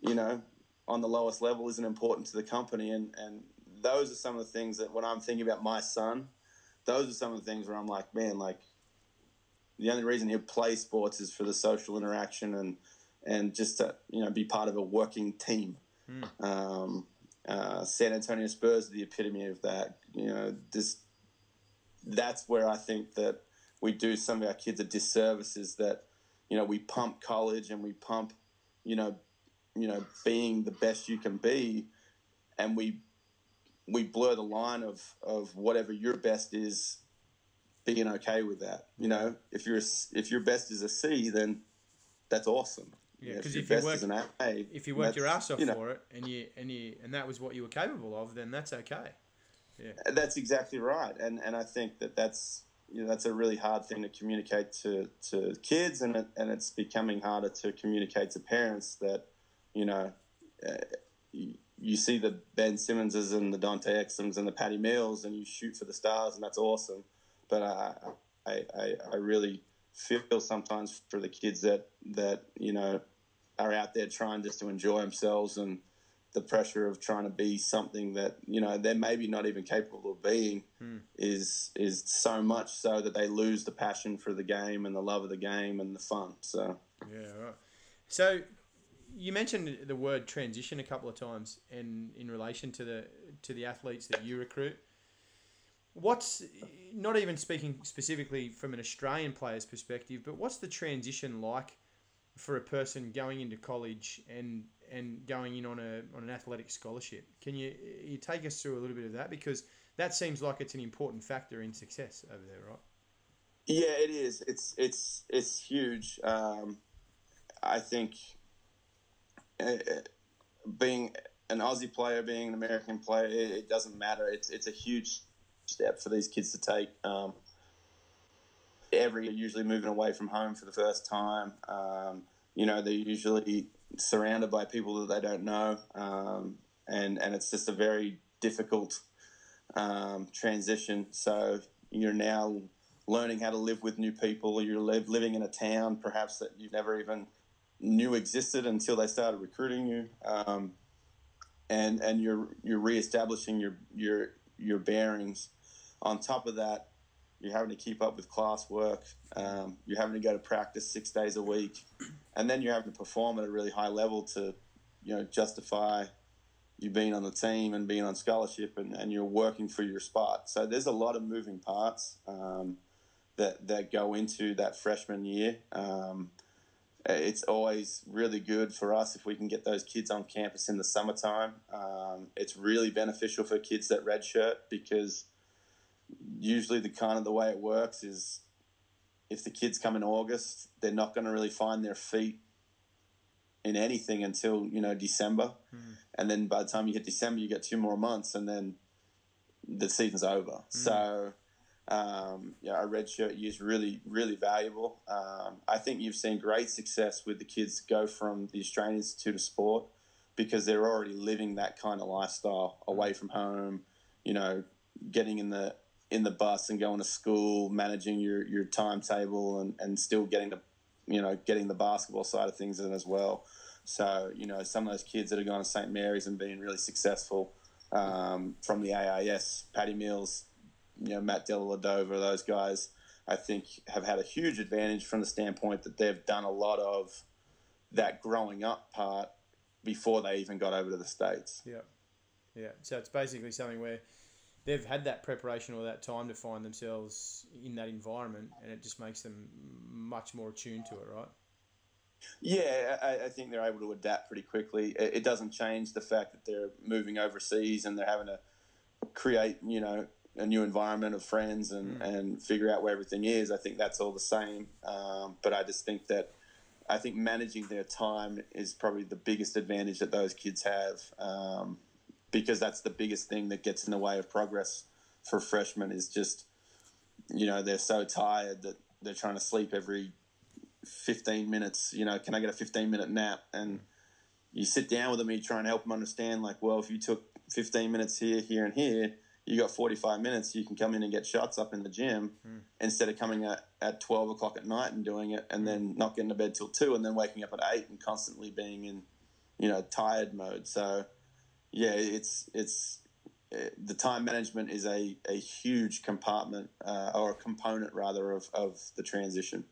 C: you know on the lowest level isn't important to the company. And, and those are some of the things that when I'm thinking about my son, those are some of the things where I'm like, man, like the only reason he'll play sports is for the social interaction and, and just to, you know, be part of a working team. Mm. Um, uh, San Antonio Spurs are the epitome of that. You know, this, that's where I think that we do some of our kids a disservice is that, you know, we pump college and we pump, you know, you know being the best you can be, and we we blur the line of of whatever your best is being okay with that. You know, if you're if your best is a C, then that's awesome.
B: Yeah, because if, if, you work, a, if you work your ass off you know, for it, and you and you and that was what you were capable of, then that's okay.
C: Yeah, that's exactly right, and and I think that that's you know that's a really hard thing to communicate to to kids, and it, and it's becoming harder to communicate to parents that you know, uh, you, you, see the Ben Simmonses and the Dante Exums and the Patty Mills, and you shoot for the stars, and that's awesome. But I, I, I, I really feel sometimes for the kids that that you know are out there trying just to enjoy themselves and the pressure of trying to be something that you know they're maybe not even capable of being hmm. is is so much so that they lose the passion for the game and the love of the game and the fun. So
B: yeah, right. So you mentioned the word transition a couple of times, and in relation to the to the athletes that you recruit. What's not even speaking specifically from an Australian player's perspective, but what's the transition like for a person going into college and and going in on a on an athletic scholarship? Can you you take us through a little bit of that because that seems like it's an important factor in success over there, right?
C: Yeah, it is. It's it's it's huge. Um, I think uh, being an Aussie player, being an American player, it, it, doesn't matter. It's it's a huge step for these kids to take. Um, every usually moving away from home for the first time. Um, you know, they're usually surrounded by people that they don't know, um, and and it's just a very difficult um, transition. So you're now learning how to live with new people. You're live, living in a town perhaps that you've never even knew existed until they started recruiting you, um, and and you're you're reestablishing your your your bearings. On top of that, you're having to keep up with classwork. Um, you're having to go to practice six days a week, and then you're having to perform at a really high level to, you know, justify you being on the team and being on scholarship, and, and you're working for your spot. So there's a lot of moving parts um, that that go into that freshman year. Um, it's always really good for us if we can get those kids on campus in the summertime. Um, it's really beneficial for kids that redshirt because usually the kind of the way it works is if the kids come in August, they're not going to really find their feet in anything until you know December,
B: Mm.
C: and then by the time you hit December, you get two more months, and then the season's over. So, um, yeah, a red shirt year is really, really valuable. Um, I think you've seen great success with the kids go from the Australian Institute of Sport because they're already living that kind of lifestyle away from home. You know, getting in the in the bus and going to school, managing your your timetable, and and still getting the you know getting the basketball side of things in as well. So you know, some of those kids that are going to St Mary's and being really successful um, from the AIS, Patty Mills, you know, Matt Dellavedova, those guys, I think have had a huge advantage from the standpoint that they've done a lot of that growing up part before they even got over to the states.
B: Yeah, yeah. So it's basically something where they've had that preparation or that time to find themselves in that environment, and it just makes them much more attuned to it, right?
C: Yeah, I, I think they're able to adapt pretty quickly. It, it doesn't change the fact that they're moving overseas and they're having to create, you know, a new environment of friends and, and figure out where everything is. I think that's all the same. Um, but I just think that I think managing their time is probably the biggest advantage that those kids have um, because that's the biggest thing that gets in the way of progress for freshmen is just, you know, they're so tired that they're trying to sleep every 15 minutes, you know, can I get a 15 minute nap? And you sit down with them and you try and help them understand, like, well, if you took 15 minutes here, here, and here, you got 45 minutes, you can come in and get shots up in the gym hmm. instead of coming at, at 12 o'clock at night and doing it and hmm. then not getting to bed till 2 and then waking up at 8 and constantly being in, you know, tired mode. So, yeah, it's, it's, uh, the time management is a, a huge compartment uh, or a component rather of, of the transition.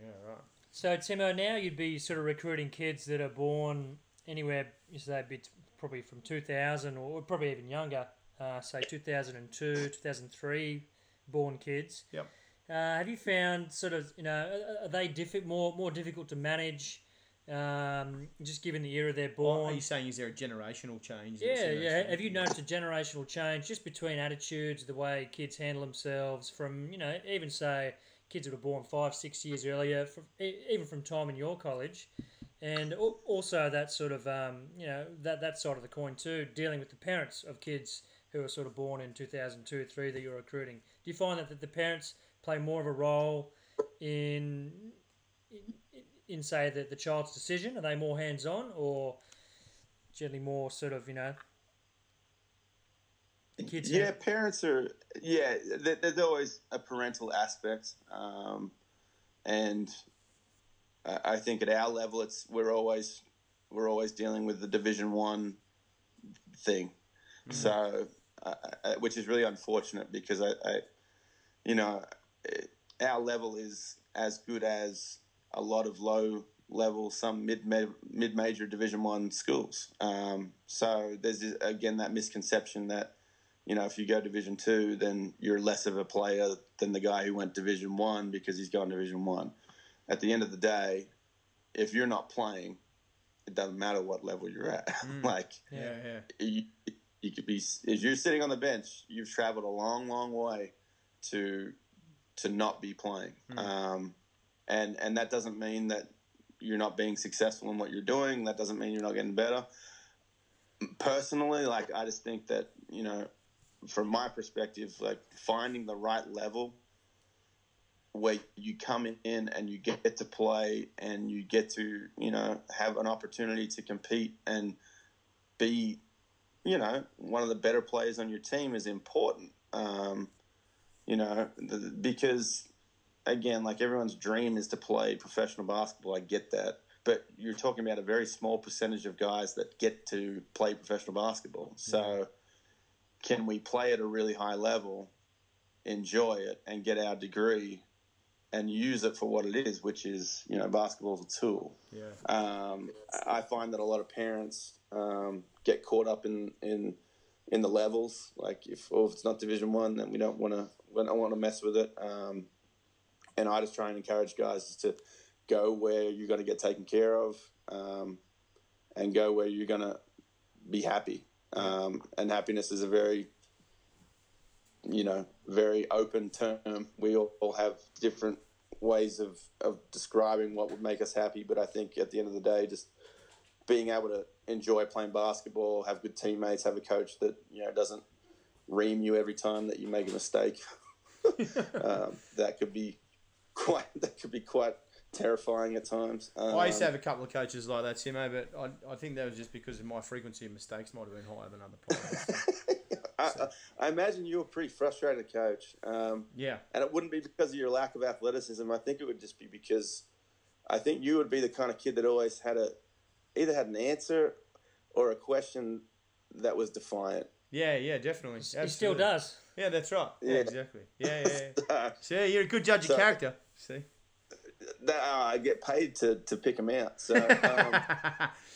B: Yeah, right.
A: So Simo, now you'd be sort of recruiting kids that are born anywhere, you say, bit probably from 2000 or probably even younger, uh, say 2002, 2003 born kids.
B: Yep.
A: Uh, have you found sort of you know are- are they diffi- more more difficult to manage? Um, just given the era they're
B: Or
A: born.
B: are you saying is there a generational change?
A: Yeah, yeah. Have you noticed a generational change just between attitudes, the way kids handle themselves from, you know, even say kids that were born five, six years earlier, from, even from time in your college, and also that sort of, um, you know, that, that side of the coin too, dealing with the parents of kids who are sort of born in 2002, 3 that you're recruiting. Do you find that, that the parents play more of a role in, in, in say, the, the child's decision? Are they more hands-on or generally more sort of, you know, the kids
C: Yeah, parents are. Yeah, there's always a parental aspect, um, and I think at our level, it's we're always we're always dealing with the Division One thing, so uh, uh, which is really unfortunate because I, I you know, it, our level is as good as a lot of low level, some mid mid major Division One schools. Um, so there's again that misconception that you know, if you go Division Two, then you're less of a player than the guy who went Division One because he's gone Division One. At the end of the day, if you're not playing, it doesn't matter what level you're at. like
B: Yeah, yeah.
C: you, you could be if you're sitting on the bench, you've traveled a long, long way to to not be playing. Um, and and that doesn't mean that you're not being successful in what you're doing. That doesn't mean you're not getting better. Personally, like I just think that you know, from my perspective, like finding the right level where you come in and you get to play and you get to you know have an opportunity to compete and be you know one of the better players on your team is important um, you know because again like everyone's dream is to play professional basketball i get that but you're talking about a very small percentage of guys that get to play professional basketball so can we play at a really high level enjoy it and get our degree and use it for what it is which is you know basketball's a tool
B: Yeah.
C: um, I find that a lot of parents um, get caught up in, in in the levels. Like if, if it's not Division One, then we don't want to we don't want to mess with it. Um, and I just try and encourage guys to go where you're going to get taken care of, um, and go where you're going to be happy. Um, and happiness is a very you know, very open term. We all, all have different ways of, of describing what would make us happy, but I think at the end of the day, just being able to enjoy playing basketball, have good teammates, have a coach that you know doesn't ream you every time that you make a mistake. um, that could be quite that could be quite terrifying at times. Um,
B: I used to have a couple of coaches like that, Simo, but I, I think that was just because of my frequency of mistakes might have been higher than other players.
C: I, I, imagine you were a pretty frustrated coach. Um,
B: yeah.
C: And it wouldn't be because of your lack of athleticism. I think it would just be because I think you would be the kind of kid that always had a either had an answer or a question that was defiant.
B: Yeah, yeah, definitely. Absolutely.
A: He still does.
B: Yeah, that's right. Yeah, yeah exactly. Yeah, yeah. yeah. so, you're a good judge so, of character. See.
C: That, uh, I get paid to, to pick them out. So, um,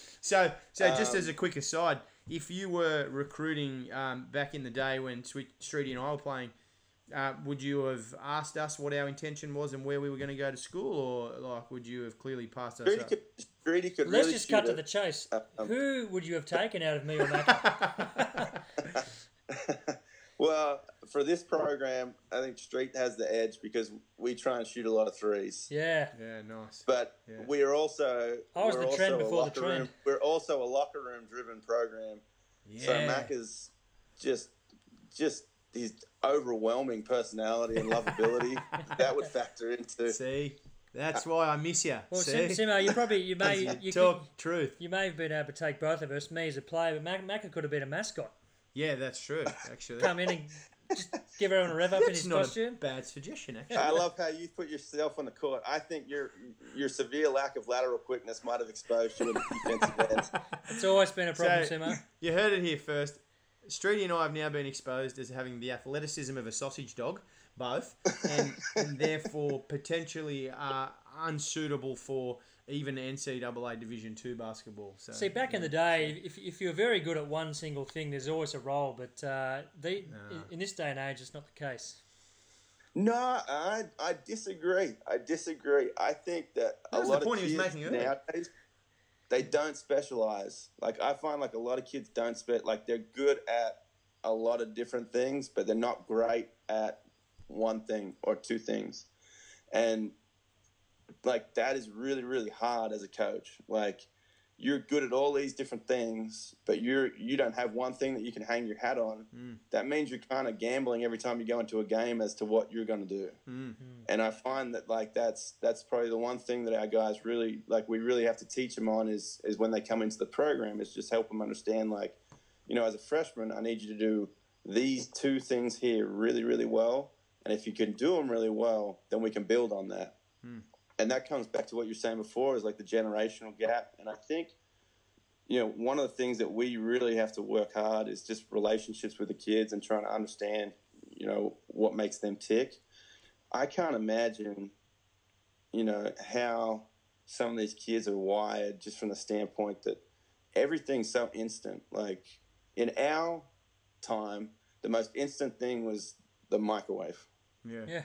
B: so, so just um, as a quick aside, if you were recruiting um, back in the day when Streety and I were playing, uh, would you have asked us what our intention was and where we were going to go to school, or like would you have clearly passed us?
C: Streety could, Streety could
A: Let's
C: really
A: just cut to the chase. Um, Who would you have taken out of me or Mac?
C: well, for this program, I think Street has the edge because we try and shoot a lot of threes.
A: Yeah.
B: Yeah, nice.
C: But
B: yeah.
C: we are also
A: I was
C: the
A: trend before the trend.
C: Room, we're also a locker room driven program. Yeah. So Mac is just just his overwhelming personality and lovability that would factor into.
B: See, that's why I miss you.
A: Well, See? Simo, you probably you may you
B: talk could, truth.
A: You may have been able to take both of us, me as a player, but Mac, Mac could have been a mascot.
B: Yeah, that's true. Actually,
A: come in and just give everyone a rev up in his
B: not
A: costume.
B: A bad suggestion, actually.
C: I love how you put yourself on the court. I think your your severe lack of lateral quickness might have exposed you in the defensive ends.
A: It's always been a problem, so, Simo.
B: You heard it here first. Streety and I have now been exposed as having the athleticism of a sausage dog, both, and, and therefore potentially uh, unsuitable for even NCAA Division Two basketball. So,
A: See, back yeah. in the day, if, if you're very good at one single thing, there's always a role. But uh, the, no. in, in, this day and age, it's not the case.
C: No, I I disagree. I disagree. I think that a lot of kids nowadays they don't specialize. Like I find like a lot of kids don't spec like they're good at a lot of different things, but they're not great at one thing or two things. And like that is really really hard as a coach. Like you're good at all these different things, but you're you don't have one thing that you can hang your hat on. Mm. That means you're kind of gambling every time you go into a game as to what you're going to do.
B: Mm.
C: And I find that like that's that's probably the one thing that our guys really like we really have to teach them on is is when they come into the program is just help them understand like you know as a freshman I need you to do these two things here really really well, and if you can do them really well, then we can build on that.
B: Mm
C: and that comes back to what you're saying before is like the generational gap. And i think you know one of the things that we really have to work hard is just relationships with the kids and trying to understand you know what makes them tick. I can't imagine you know how some of these kids are wired just from the standpoint that everything's so instant. Like in our time the most instant thing was the microwave.
B: Yeah.
A: Yeah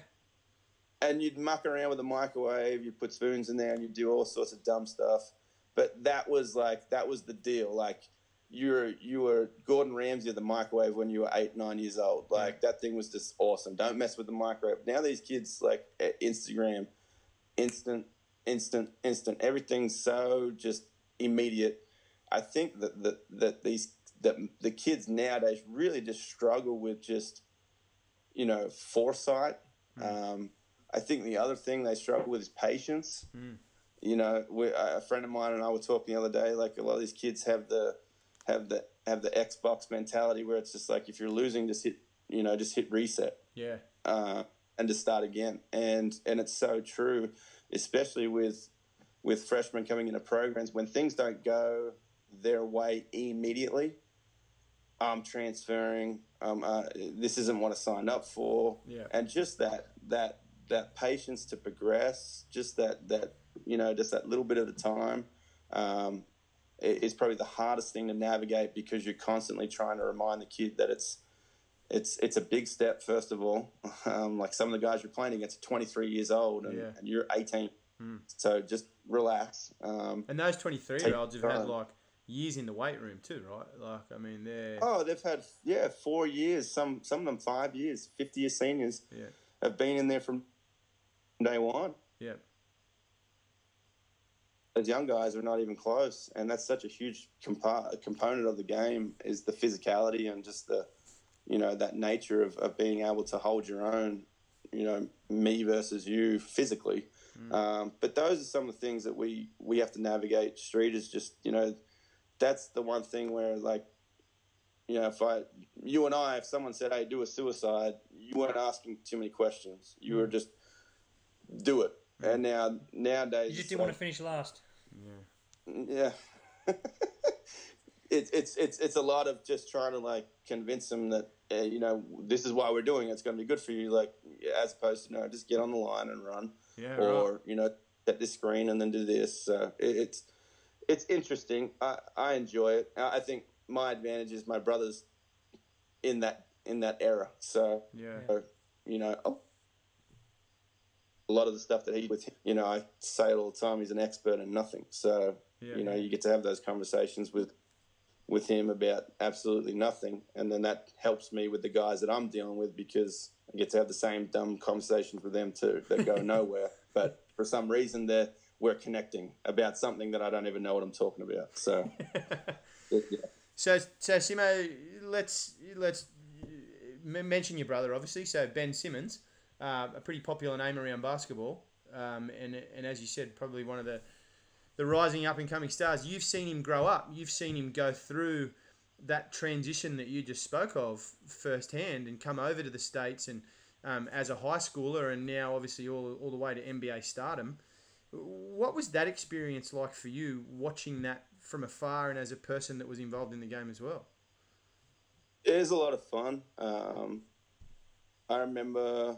C: and you'd muck around with the microwave, you'd put spoons in there, and you'd do all sorts of dumb stuff. But that was like that was the deal. Like you were you were Gordon Ramsay of the microwave when you were eight nine years old. Like that thing was just awesome. Don't mess with the microwave. Now these kids like Instagram, instant, instant, instant. Everything's so just immediate. I think that that, that these that the kids nowadays really just struggle with just you know foresight. Mm. Um, I think the other thing they struggle with is patience.
B: Mm.
C: You know, a friend of mine and I were talking the other day. Like a lot of these kids have the have the have the Xbox mentality where it's just like if you're losing, just hit you know just hit reset.
B: Yeah.
C: Uh, and to start again, and and it's so true, especially with with freshmen coming into programs when things don't go their way immediately. I'm transferring. Um, uh, this isn't what I signed up for.
B: Yeah.
C: And just that that that patience to progress, just that that you know, just that little bit of the time, um, is probably the hardest thing to navigate because you're constantly trying to remind the kid that it's it's it's a big step. First of all, um, like some of the guys you're playing against are 23 years old and,
B: yeah.
C: and you're 18,
B: mm.
C: so just relax. Um,
B: and those 23 year olds have had like years in the weight room too, right? Like, I mean, they're
C: Oh, they've had yeah four years. Some some of them five years. Fifty year seniors
B: yeah,
C: have been in there from day one.
B: yeah,
C: Those young guys are not even close, and that's such a huge compa- component of the game is the physicality and just the you know that nature of, of being able to hold your own. You know, me versus you physically. Um, but those are some of the things that we we have to navigate. Street is just you know that's the one thing where like you know if I you and I if someone said hey do a suicide you weren't asking too many questions you were just do it and now nowadays
A: You just
C: it's
A: didn't want to finish last.
C: yeah. it's it's it's it's a lot of just trying to like convince them that uh, you know this is why we're doing it. It's going to be good for you. Like as opposed to you know just get on the line and run,
B: yeah.
C: or
B: right.
C: you know set this screen and then do this. So it, it's it's interesting. I I enjoy it. I I think my advantage is my brother's in that in that era. So
B: Yeah,
C: uh, you know. A, a lot of the stuff that he with you know I say it all the time he's an expert in nothing so
B: yeah.
C: you know you get to have those conversations with with him about absolutely nothing and then that helps me with the guys that i'm dealing with because i get to have the same dumb conversations with them too that go nowhere but for some reason they're we're connecting about something that i don't even know what i'm talking about so yeah.
B: So, so Simo, let's let's mention your brother, obviously. So Ben Simmons, uh, a pretty popular name around basketball, um, and and as you said, probably one of the the rising up and coming stars. You've seen him grow up. You've seen him go through that transition that you just spoke of firsthand, and come over to the states and um, as a high schooler, and now obviously all all the way to NBA stardom. What was that experience like for you, watching that from afar and as a person that was involved in the game as well?
C: It was a lot of fun um, i remember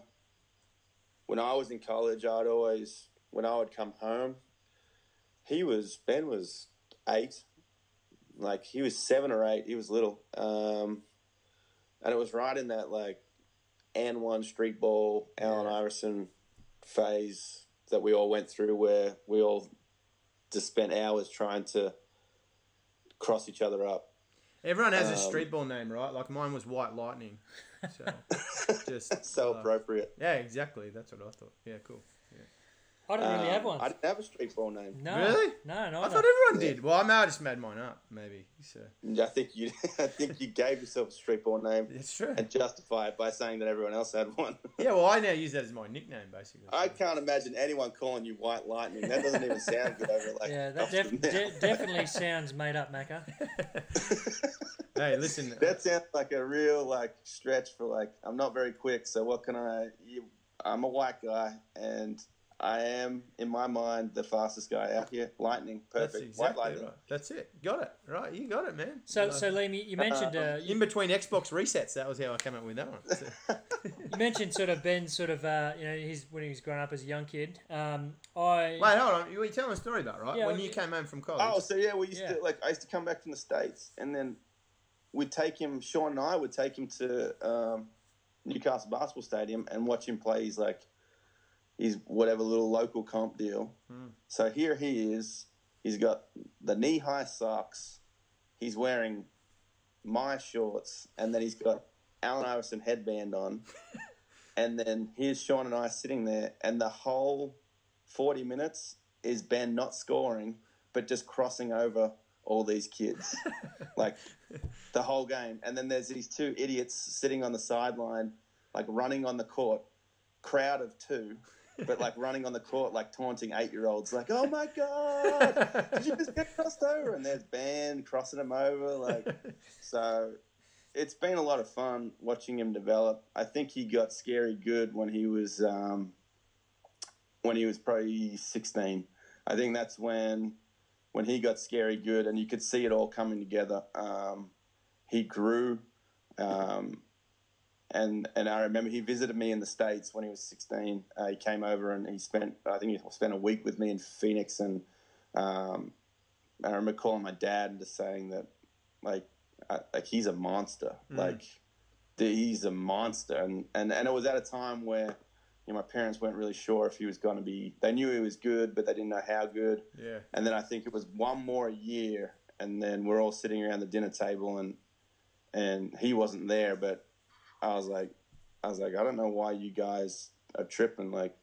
C: when i was in college i'd always when i would come home he was ben was eight like he was seven or eight he was little um, and it was right in that like and one street ball allen
B: Yeah.
C: iverson phase that we all went through where we all just spent hours trying to cross each other up
B: Everyone has a
C: Um,
B: street ball name, right? Like mine was White Lightning. So just
C: so
B: uh,
C: appropriate
B: Yeah, exactly. That's what I thought. Yeah, cool. Yeah.
A: I don't really
C: Um,
A: have one.
C: I didn't have a street ball name.
A: no,
B: Really?
A: No, no.
B: I thought everyone did. Well, I may have just made mine up, maybe. So
C: I think you, I think you gave yourself a street ball name
B: it's true.
C: and justify it by saying that everyone else had one.
B: Yeah, well, I now use that as my nickname, basically.
C: I can't imagine anyone calling you White Lightning. That doesn't even sound good over like.
A: yeah, that def- de- definitely sounds made up, Macca.
B: Hey, listen.
C: that sounds like a real like stretch for like I'm not very quick, so what can I? You, I'm a white guy, and I am in my mind the fastest guy out here. Lightning,
B: that's
C: perfect.
B: exactly
C: White lightning.
B: right. That's it. Got it. Right, you got it, man.
A: So,
B: Uh,
A: so Liam, you, you mentioned uh, you,
B: in between Xbox resets, that was how I came up with that one. So-
A: you mentioned sort of Ben, sort of uh, you know, he's when he was growing up as a young kid. Um, I
B: Wait, hold on. You were telling a story about right
A: Yeah,
B: when
A: well,
B: you
A: yeah.
B: came home from college.
C: Oh, so yeah, we used
A: Yeah.
C: to like I used to come back from the states, and then we'd take him. Sean and I would take him to um, Newcastle Basketball Stadium and watch him play. His like his whatever little local comp deal.
B: Hmm.
C: So here he is. He's got the knee high socks. He's wearing my shorts, and then he's got Allen Iverson headband on. and then here's Sean and I sitting there, and the whole forty minutes is Ben not scoring, but just crossing over all these kids, like the whole game. And then there's these two idiots sitting on the sideline, like running on the court, crowd of two, but like running on the court, like taunting eight year olds, like, oh my God, did you just get crossed over? And there's Ben crossing him over. Like, so it's been a lot of fun watching him develop. I think he got scary good when he was, um, when he was probably 16. I think that's when when he got scary good and you could see it all coming together. Um, he grew. Um, and and I remember he visited me in the states when he was 16. Uh, he came over and he spent I think he spent a week with me in Phoenix, and um, I remember calling my dad and just saying that like I, like he's a monster,
B: Mm.
C: like he's a monster, and, and and it was at a time where you know my parents weren't really sure if he was going to be. They knew he was good, but they didn't know how good.
B: yeah.
C: And then I think it was one more year, and then we're all sitting around the dinner table, and and he wasn't there, but I was like, I was like, I don't know why you guys are tripping. Like,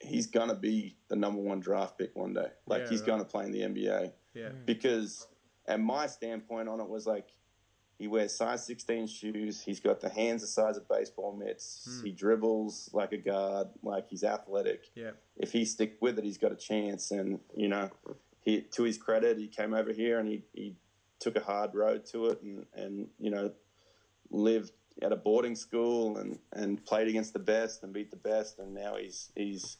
C: he's gonna be the number one draft pick one day. Like,
B: Yeah,
C: he's
B: right.
C: gonna play in the NBA
B: Yeah.
C: because, and my standpoint on it was like, he wears size 16 shoes. He's got the hands the size of baseball mitts.
B: Hmm.
C: He dribbles like a guard. Like he's athletic.
B: Yeah.
C: If he stick with it, he's got a chance. And you know, he to his credit, he came over here and he, he took a hard road to it, and and you know, lived at a boarding school and and played against the best and beat the best. And now he's he's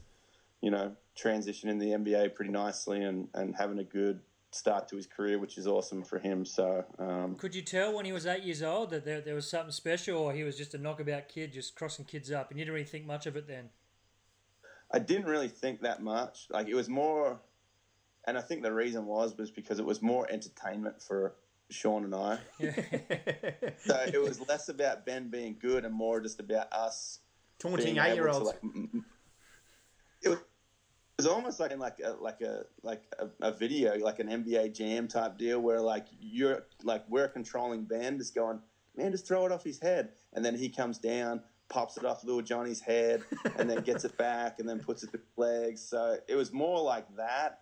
C: you know transitioning the NBA pretty nicely and and having a good start to his career, which is awesome for him. So. Um,
A: Could you tell when he was eight years old that there, there was something special, or he was just a knockabout kid just crossing kids up, and you didn't really think much of it then?
C: I didn't really think that much. Like it was more, and I think the reason was was because it was more entertainment for Sean and I. So it was less about Ben being good and more just about us
B: Taunting eight year olds.
C: Like, m- m- it was, it was almost like in like a like a like a, a video, like an NBA Jam type deal, where like you're like we're a controlling band, just going, man, just throw it off his head, and then he comes down, pops it off little Johnny's head, and then gets it back, and then puts it to legs. So it was more like that.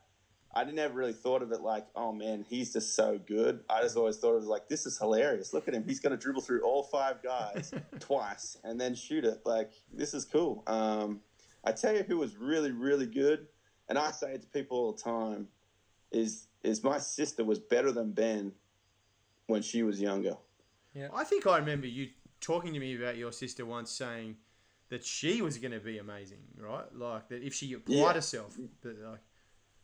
C: I never really thought of it like, oh man, he's just so good. I just always thought it was like, this is hilarious. Look at him. He's going to dribble through all five guys twice and then shoot it. Like, this is cool. Um, I tell you who was really, really good, and I say it to people all the time, is is my sister was better than Ben when she was younger.
B: Yeah, I think I remember you talking to me about your sister once saying that she was going to be amazing, right? Like that if she applied
C: Yeah.
B: herself. But like,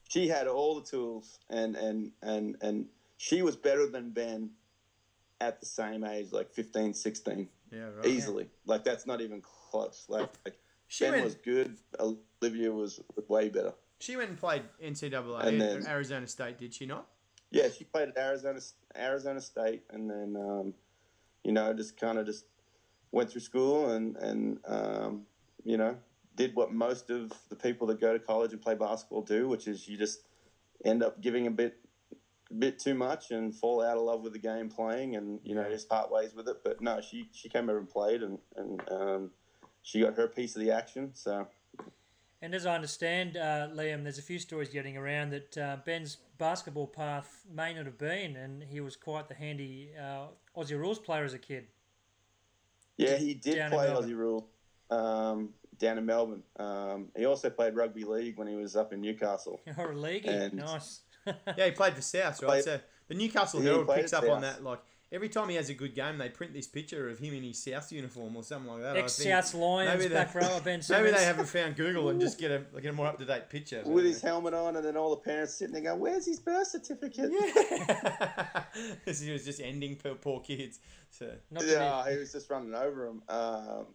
C: She had all the tools, and and and and she was better than Ben at the same age, like 15, 16.
B: yeah, right.
C: easily. Like that's not even close. Like, like
B: She
C: Ben
B: went-
C: was good. Olivia was way better.
B: She went and played NCAA
C: And
B: at
C: then-
B: Arizona State, did she not?
C: Yeah, she played at Arizona Arizona State, and then um, you know just kind of just went through school and and um, you know did what most of the people that go to college and play basketball do, which is you just end up giving a bit bit too much and fall out of love with the game playing and you know just part ways with it but no she she came over and played and and um, she got her piece of the action so
A: And as I understand, uh, Liam, there's a few stories getting around that uh, Ben's basketball path may not have been, and he was quite the handy uh, Aussie rules player as a kid.
C: Yeah, he did
A: Down in
C: play
A: Melbourne.
C: Aussie rule um, down in Melbourne. Um, he also played rugby league when he was up in Newcastle.
A: Or a leaguey, nice.
B: Yeah, he played for South, right?
C: Played-
B: so the Newcastle Herald picks
C: at
B: up on that. Like every time he has a good game, they print this picture of him in his South uniform or something like that. I
A: Ex
B: think
A: South Lions
B: maybe they-
A: back rower Ben
B: Maybe they haven't found Google and just get a like a more up to date picture.
C: With his helmet on, and then all the parents sitting there going, Where's his birth certificate?
B: Yeah, This he was just ending poor, poor kids. So
A: Not
C: Yeah, he was just running over them. Um,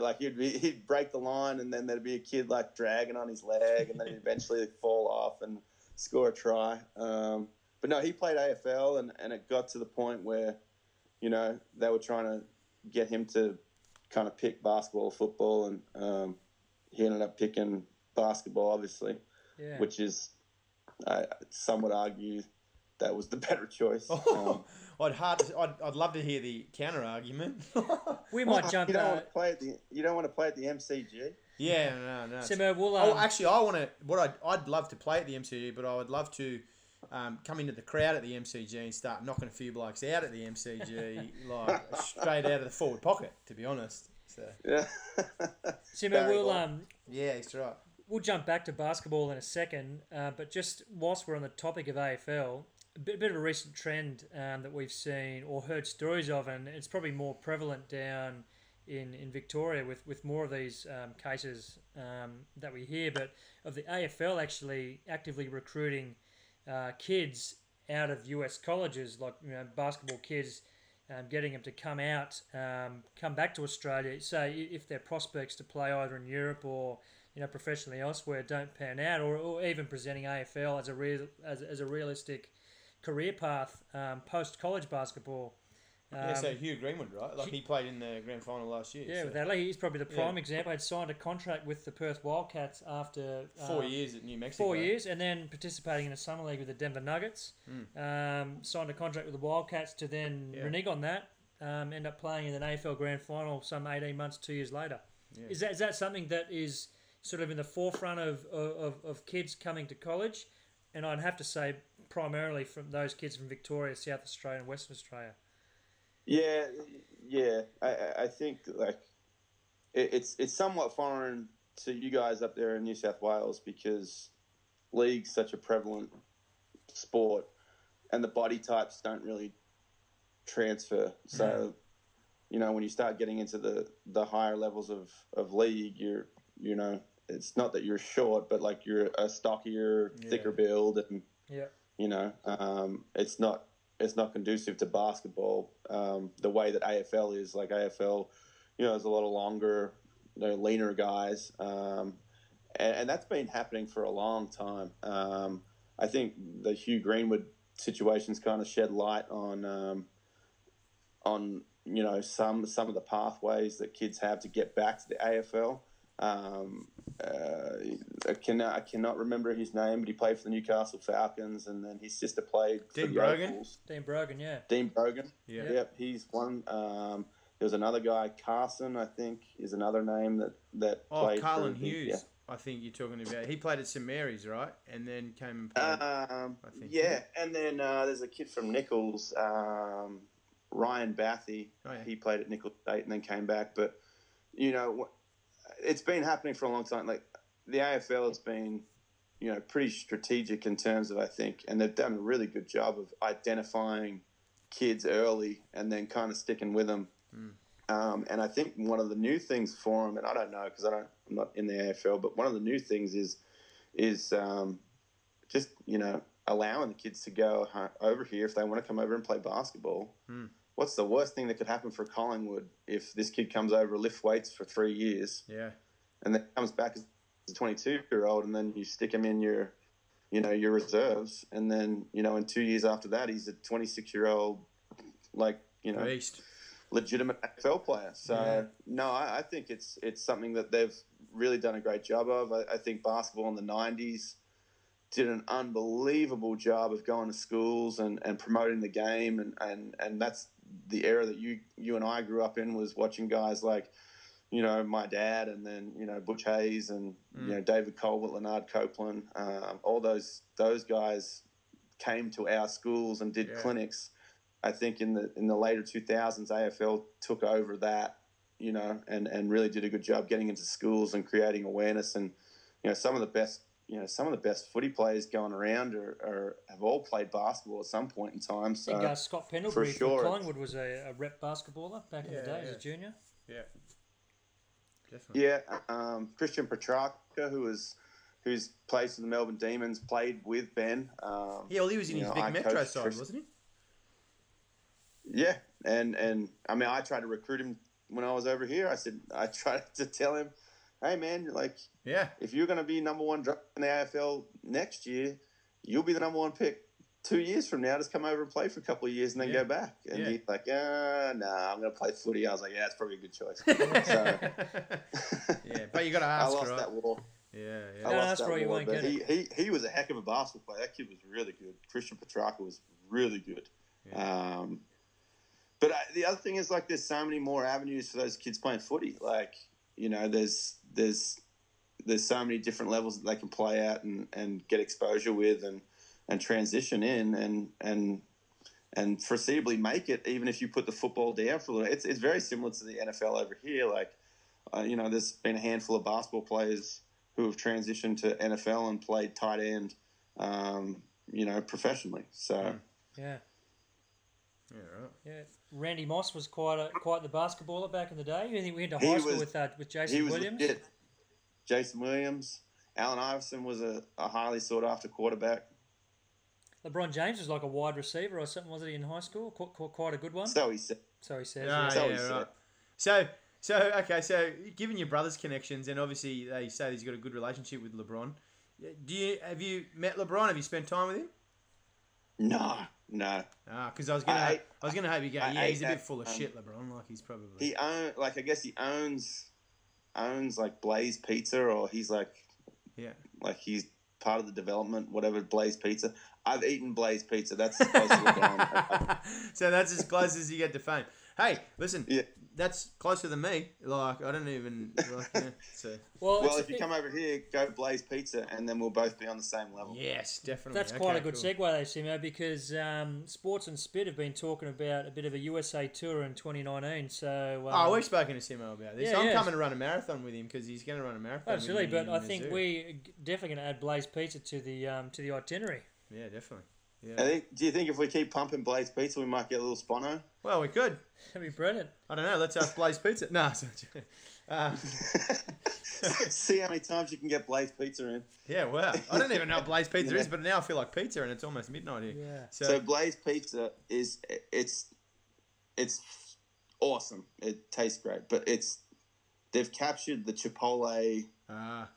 C: like he'd be, he'd break the line, and then there'd be a kid like dragging on his leg, and then he'd eventually fall off and score a try. Um, but no, he played AFL, and, and it got to the point where, you know, they were trying to get him to kind of pick basketball or football, and um, he ended up picking basketball, obviously,
A: yeah.
C: which is, uh, some would argue, that was the better choice. Um,
B: oh, I'd hard. To, I'd, I'd love to hear the counter argument.
A: we might
C: Well,
A: jump.
C: You don't
A: Uh,
C: want to play at the. You don't want to play at the MCG.
B: yeah, no, no.
A: Simo, we'll, um,
B: Oh, actually, I want to. What I'd, I'd love to play at the MCG, but I would love to um, come into the crowd at the MCG and start knocking a few blokes out at the MCG, like straight out of the forward pocket. To be honest, so
C: Yeah.
A: Simo, we'll um,
B: yeah, that's right.
A: we'll jump back to basketball in a second, uh, but just whilst we're on the topic of AFL, a bit, bit of a recent trend um, that we've seen or heard stories of, and it's probably more prevalent down in, in Victoria with, with more of these um, cases um, that we hear, but of the AFL actually actively recruiting uh, kids out of US colleges, like you know, basketball kids. Um, getting them to come out, um, come back to Australia. So if their prospects to play either in Europe or you know professionally elsewhere don't pan out, or, or even presenting AFL as a real as, as a realistic career path um, post college basketball.
B: Yeah,
A: Um,
B: so Hugh Greenwood, right? Like he played in the grand final last year.
A: yeah,
B: so
A: with Adelaide, he's probably the
B: Yeah.
A: prime example. Had signed a contract with the Perth Wildcats after
B: four
A: um,
B: years at New Mexico.
A: four years, and then participating in a summer league with the Denver Nuggets. Um, signed a contract with the Wildcats to then.
B: Yeah.
A: renege on that. Um, end up playing in an AFL Grand Final some eighteen months, two years later.
B: Yeah.
A: Is that is that something that is sort of in the forefront of, of, of kids coming to college? And I'd have to say primarily from those kids from Victoria, South Australia, and Western Australia.
C: Yeah, yeah. I- I, think like it, it's it's somewhat foreign to you guys up there in New South Wales because league's such a prevalent sport, and the body types don't really transfer. So, you know, when you start getting into the the higher levels of of league, you're you know, it's not that you're short, but like you're a stockier,
B: Yeah.
C: thicker build, and
A: Yeah.
C: you know, um, it's not it's not conducive to basketball um, the way that AFL is. Like AFL, you know, there's a lot of longer, you know, leaner guys, um, and, and that's been happening for a long time. Um, I think the Hugh Greenwood situation's kind of shed light on um, on you know some some of the pathways that kids have to get back to the AFL. Um, uh, I cannot I cannot remember his name, but he played for the Newcastle Falcons, and then his sister played for
B: Dean
C: the
B: Brogan?
C: Opals.
A: Dean Brogan, yeah.
C: Dean Brogan.
B: Yeah.
C: Yep, he's one. Um, there was another guy, Carson, I think, is another name that that
B: Oh,
C: played
B: Carlin
C: for the-
B: Hughes. I think you're talking about. He played at St Mary's, right? And then came and played.
C: Yeah. Um,
B: I think.
C: yeah, and then uh, there's a kid from Nicholls, um, Ryan Bathy.
B: Oh, yeah.
C: He played at Nicholls State and then came back. But you know, wh- it's been happening for a long time. Like the AFL has been, you know, pretty strategic in terms of I think, and they've done a really good job of identifying kids early and then kind of sticking with them. Um, and I think one of the new things for them, and I don't know because I don't, I'm not in the AFL, but one of the new things is, is um, just you know allowing the kids to go over here if they want to come over and play basketball. What's the worst thing that could happen for Collingwood if this kid comes over, lift weights for three years,
B: yeah.
C: and then comes back as a 22 year old, and then you stick him in your, you know, your reserves, and then you know, in two years after that, he's a 26 year old, like you know,
B: Beast.
C: legitimate AFL player. So
B: Yeah.
C: no, I, I think it's it's something that they've really done a great job of. I, I think basketball in the '90s did an unbelievable job of going to schools and, and promoting the game, and, and, and that's the era that you you and I grew up in was watching guys like. You know, my dad, and then you know Butch Hayes, and you know David Colbert, Lanard Copeland, um, all those those guys came to our schools and did
B: Yeah.
C: clinics. I think in the in the later 2000s, AFL took over that, you know, and, and really did a good job getting into schools and creating awareness. And you know, some of the best, you know, some of the best footy players going around are, are have all played basketball at some point in time.
A: I think uh, Scott Pendlebury
C: for sure.
A: from Collingwood was a, a rep basketballer back in the day as a junior.
B: Yeah. Definitely.
C: yeah, um, Christian Petracca, who was who's played for the Melbourne Demons, played with Ben. Um,
B: Yeah, well, he was in his
C: know,
B: big
C: I
B: metro
C: coached
B: side,
C: Chris-
B: wasn't he?
C: Yeah, and and I mean, I tried to recruit him when I was over here. I said I tried to tell him, "Hey, man, like?
B: Yeah.
C: if you're going to be number one draft in the AFL next year, you'll be the number one pick two years from now. Just come over and play for a couple of years and then
B: Yeah.
C: go back." And
B: Yeah.
C: he's like, "Uh, nah, I'm going to play footy." I was like, "Yeah, it's probably a good choice." so
B: yeah, but you got to ask.
C: I lost
B: right?
C: that war.
B: Yeah,
C: I
B: yeah.
A: No,
C: lost
A: that's
C: that
A: where you
C: war,
A: won't
C: but
A: get
C: he, he he was a heck of a basketball player. That kid was really good. Christian Petracca was really good. Um, but I, the other thing is like there's so many more avenues for those kids playing footy. Like you know, there's there's there's so many different levels that they can play at and, and get exposure with and and transition in and and and foreseeably make it even if you put the football down for a little. It's it's very similar to the NFL over here. Like uh, you know, there's been a handful of basketball players who have transitioned to NFL and played tight end, um, you know, professionally. So
A: Yeah,
B: Yeah, right.
A: yeah. Randy Moss was quite a quite the basketballer back in the day. You think we went to
C: He
A: high school
C: was-
A: with uh, with
C: he
A: Jason
C: was
A: Williams?
C: legit. Jason Williams, Allen Iverson was a, a highly sought after quarterback.
A: LeBron James was like a wide receiver or something, wasn't he in high school? Qu- qu- quite a good one.
C: So he said,
A: So he says.
B: Ah,
A: yeah.
C: So he
B: yeah,
C: said.
B: right. So, so okay, so given your brother's connections, and obviously they say he's got a good relationship with LeBron. Do you have you met LeBron? Have you spent time with him?
C: "No, No,
B: because I was gonna,
C: I
B: I, was gonna hope you go.
C: I
B: Yeah, he's a bit
C: that,
B: full of
C: um,
B: shit, LeBron. Like he's probably.
C: he own like I guess he owns owns like Blaze Pizza, or he's like
B: yeah.
C: like he's part of the development, whatever Blaze Pizza. I've eaten Blaze Pizza. That's as close as we've
B: so that's as close as you get to fame. Hey, listen,
C: Yeah.
B: That's closer than me. Like I don't even like. Yeah, so
A: Well,
C: Well, if you come over here, go Blaze Pizza, and then we'll both be on the same level.
B: yes, definitely.
A: That's
B: Okay,
A: quite a good
B: cool.
A: segue, though, Simo, because um, Sports and Spit have been talking about a bit of a USA tour in 2019. So, um,
B: Oh, we've spoken to Simo about this.
A: Yeah,
B: I'm
A: yeah.
B: coming to run a marathon with him because he's going to run a marathon. with
A: absolutely.
B: me
A: But
B: in
A: I think
B: zoo.
A: we definitely going to add Blaze Pizza to the um, to the itinerary.
B: Yeah, definitely.
C: I
B: Yeah.
C: think. Do you think if we keep pumping Blaze Pizza, we might get a little spono?
B: Well, we could.
A: That'd be brilliant.
B: I don't know. Let's ask Blaze Pizza. No. it's Uh,
C: See how many times you can get Blaze Pizza in.
B: yeah. Wow. I don't even know what Blaze Pizza is, but now I feel like pizza, and it's almost midnight here.
A: Yeah.
B: So,
C: So Blaze Pizza is it's it's awesome. It tastes great, but it's they've captured the Chipotle
B: ah,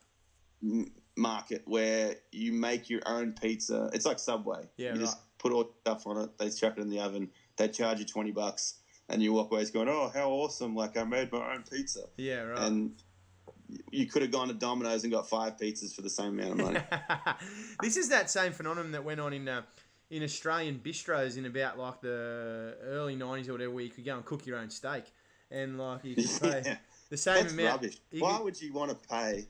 C: m- market where you make your own pizza. It's like Subway.
B: Yeah,
C: you just put all stuff on it. They chuck it in the oven. They charge you twenty bucks, and you walk away going, "Oh, how awesome! Like I made my own pizza."
B: yeah, right.
C: And you could have gone to Domino's and got five pizzas for the same amount of money.
B: this is that same phenomenon that went on in uh, in Australian bistros in about like the early '90s or whatever, where you could go and cook your own steak, and like you could pay
C: Yeah.
B: the same
C: That's
B: amount.
C: rubbish. Why
B: could-
C: would you want to pay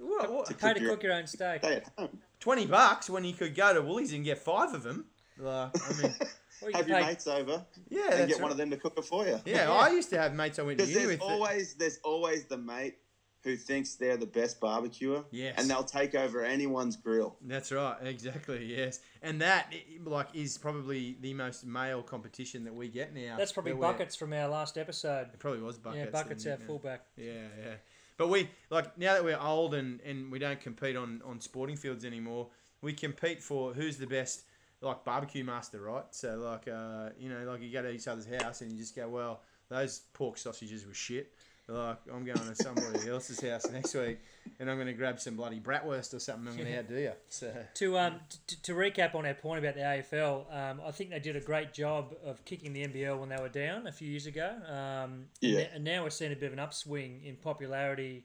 B: what, what,
C: to
A: Pay to
C: your-
A: cook your own steak.
C: stay at home?
B: twenty bucks when you could go to Woolies and get five of them? Like, I mean,
A: you
C: Have your
A: pay-
C: mates over
B: yeah,
C: and
B: that's
C: get one of them to cook it for you.
B: Yeah, I used to have mates I went to
C: Because
B: uni
C: there's
B: with. that-
C: always there's always the mate who thinks they're the best barbecuer.
B: Yes.
C: And they'll take over anyone's grill.
B: That's right, exactly. Yes, and that like is probably the most male competition that we get now.
A: That's probably buckets from our last episode.
B: It probably was buckets.
A: yeah, buckets
B: then,
A: our
B: yeah.
A: fullback.
B: Yeah, yeah. But we like now that we're old and, and we don't compete on, on sporting fields anymore. We compete for who's the best like barbecue master, right? So like uh, you know like you go to each other's house and you just go, well, those pork sausages were shit. Like I'm going to somebody else's house next week and I'm going to grab some bloody bratwurst or something. I'm going to outdo you. So
A: To um to, to recap on our point about the AFL, um, I think they did a great job of kicking the NBL when they were down a few years ago. Um,
C: Yeah.
A: and, and now we're seeing a bit of an upswing in popularity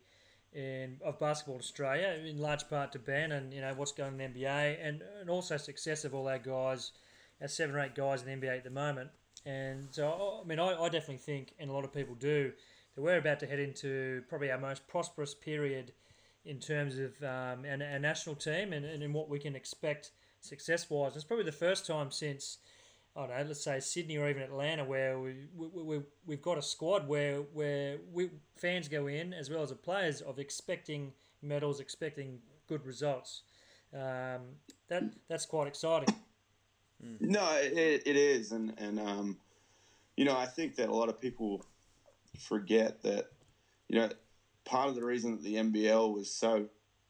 A: in of basketball in Australia, in large part to Ben and you know what's going on in the NBA, and, and also success of all our guys, our seven or eight guys in the NBA at the moment. And so I mean, I, I definitely think, and a lot of people do, that we're about to head into probably our most prosperous period in terms of um, our, national team and, and in what we can expect success wise. It's probably the first time since I don't know, let's say Sydney or even Atlanta, where we, we, we we've got a squad where where we fans go in as well as the players of expecting medals, expecting good results. Um, that that's quite exciting.
C: No, it, it is, and and um, you know, I think that a lot of people forget that, you know, part of the reason that the NBL was so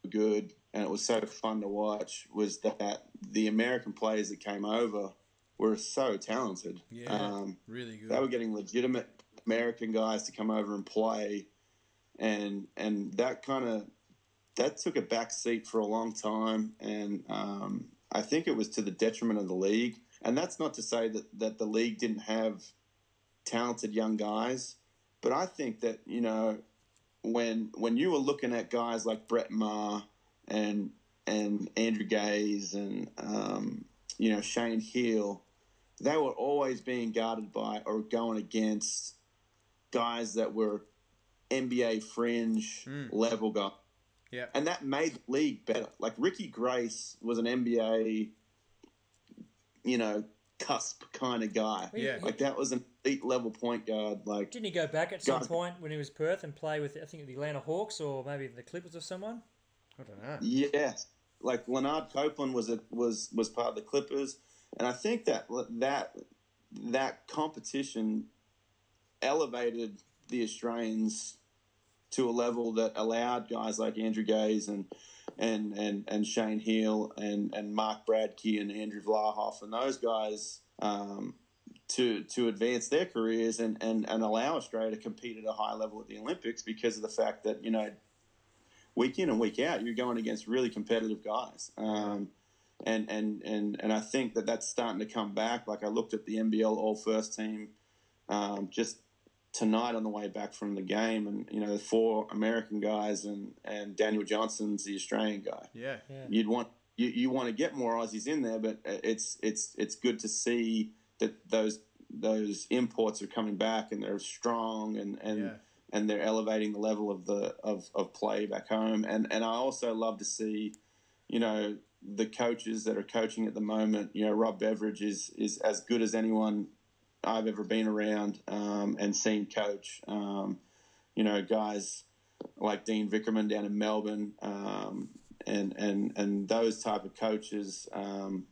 C: good and it was so fun to watch was that the American players that came over were so talented.
B: Yeah.
C: Um,
B: really good.
C: they were getting legitimate American guys to come over and play, and and that kind of that took a back seat for a long time, and um, I think it was to the detriment of the league. And that's not to say that that the league didn't have talented young guys, but I think that you know when when you were looking at guys like Brett Maher and and Andrew Gaze and um, you know Shane Heal, they were always being guarded by or going against guys that were NBA fringe
B: Mm.
C: level guys.
B: Yeah.
C: And that made the league better. Like Ricky Grace was an NBA, you know, cusp kind of guy.
B: Yeah.
C: Like that was an elite level point guard. Like
A: Didn't he go back at some
C: God.
A: point when he was Perth and play with I think the Atlanta Hawks or maybe the Clippers or someone?
B: I don't know.
C: Yes, like Lanard Copeland was a, was was part of the Clippers, and I think that that that competition elevated the Australians to a level that allowed guys like Andrew Gaze and and and, and Shane Heal and and Mark Bradtke and Andrew Vlahov and those guys. Um, to, to advance their careers and, and, and allow Australia to compete at a high level at the Olympics because of the fact that, you know, week in and week out, you're going against really competitive guys. Um, and and and and I think that that's starting to come back. Like I looked at the NBL All First team um, just tonight on the way back from the game, and you know the four American guys and and Daniel Johnson's the Australian guy.
B: Yeah,
A: Yeah.
C: You'd want you, you want to get more Aussies in there, but uh, it's it's it's good to see that those those imports are coming back and they're strong and and
B: Yeah.
C: and they're elevating the level of the of, of play back home. And and I also love to see, you know, the coaches that are coaching at the moment. You know, Rob Beveridge is is as good as anyone I've ever been around um, and seen coach. Um, you know, guys like Dean Vickerman down in Melbourne, um, and and and those type of coaches um,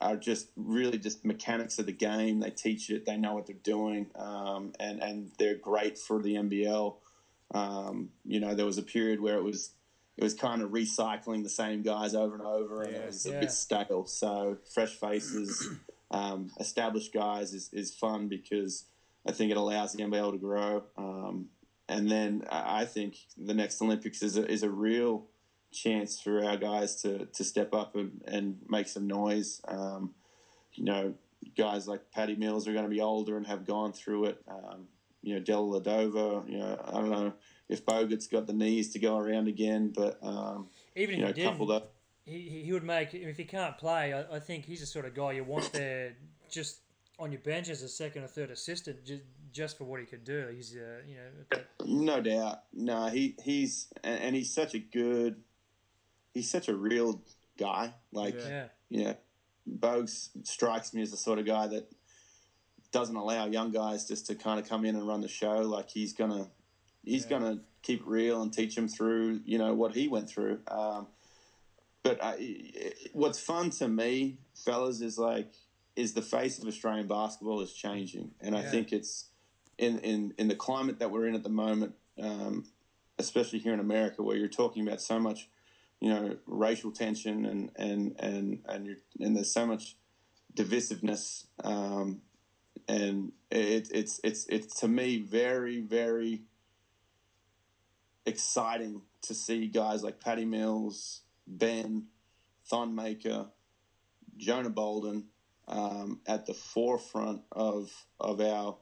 C: are just really just mechanics of the game. They teach it. They know what they're doing, um, and and they're great for the NBL. Um, you know, there was a period where it was it was kind of recycling the same guys over and over, and
B: Yeah.
C: it was a
A: Yeah.
C: bit stale. So fresh faces, um, established guys is, is fun because I think it allows the NBL to be able to grow. Um, and then I think the next Olympics is a, is a real chance for our guys to, to step up and, and make some noise. Um, you know, guys like Patty Mills are going to be older and have gone through it. Um, you know, Dellavedova, you know, I don't know if Bogut's got the knees to go around again, but, um,
A: Even
C: you know,
A: he
C: coupled
A: didn't,
C: up.
A: He, he he would make if he can't play. I, I think he's the sort of guy you want there just on your bench as a second or third assistant, just just for what he could do. He's uh, you know that-
C: No doubt. No, he he's and, and he's such a good, he's such a real guy. Like,
B: Yeah.
A: yeah
C: yeah, Bogues strikes me as the sort of guy that doesn't allow young guys just to kind of come in and run the show. Like he's gonna, he's
B: Yeah.
C: gonna keep it real and teach them through, you know, what he went through. Um, but I, what's fun to me, fellas, is like, is the face of Australian basketball is changing, and I
A: Yeah.
C: think it's in, in in the climate that we're in at the moment, um, especially here in America, where you're talking about so much, you know, racial tension and and and and, you're, and there's so much divisiveness, um, and it, it's it's it's to me very very exciting to see guys like Patty Mills, Ben, Thon Maker, Jonah Bolden um, at the forefront of of our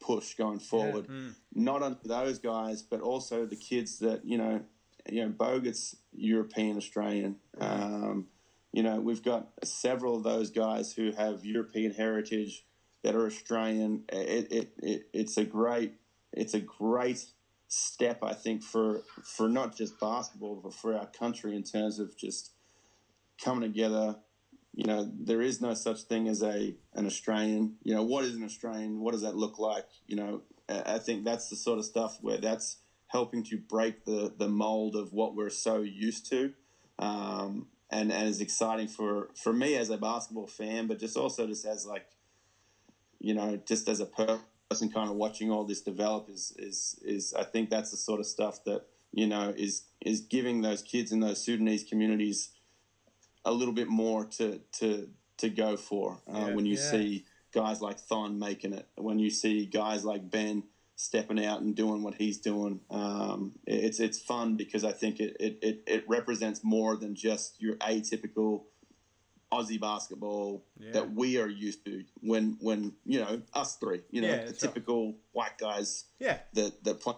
C: push going forward. Not only those guys, but also the kids that you know, you know, Bogut's European Australian. Um, you know, we've got several of those guys who have European heritage that are Australian. It, it, it it's a great it's a great step I think for for not just basketball but for our country in terms of just coming together. You know, there is no such thing as a an Australian. You know, what is an Australian? What does that look like? You know, I think that's the sort of stuff where that's helping to break the the mold of what we're so used to. Um, and, and is exciting for, for me as a basketball fan, but just also just as like, you know, just as a person kind of watching all this develop is, is, is I think that's the sort of stuff that, you know, is, is giving those kids in those Sudanese communities a little bit more to, to, to go for uh,
B: Yeah.
C: when you
A: Yeah.
C: see guys like Thon making it, when you see guys like Ben stepping out and doing what he's doing. Um, it's it's fun because I think it, it, it, it represents more than just your atypical Aussie basketball
B: Yeah.
C: that we are used to when when you know us three, you know,
B: Yeah,
C: the
B: that's right.
C: typical white guys
B: Yeah.
C: that that play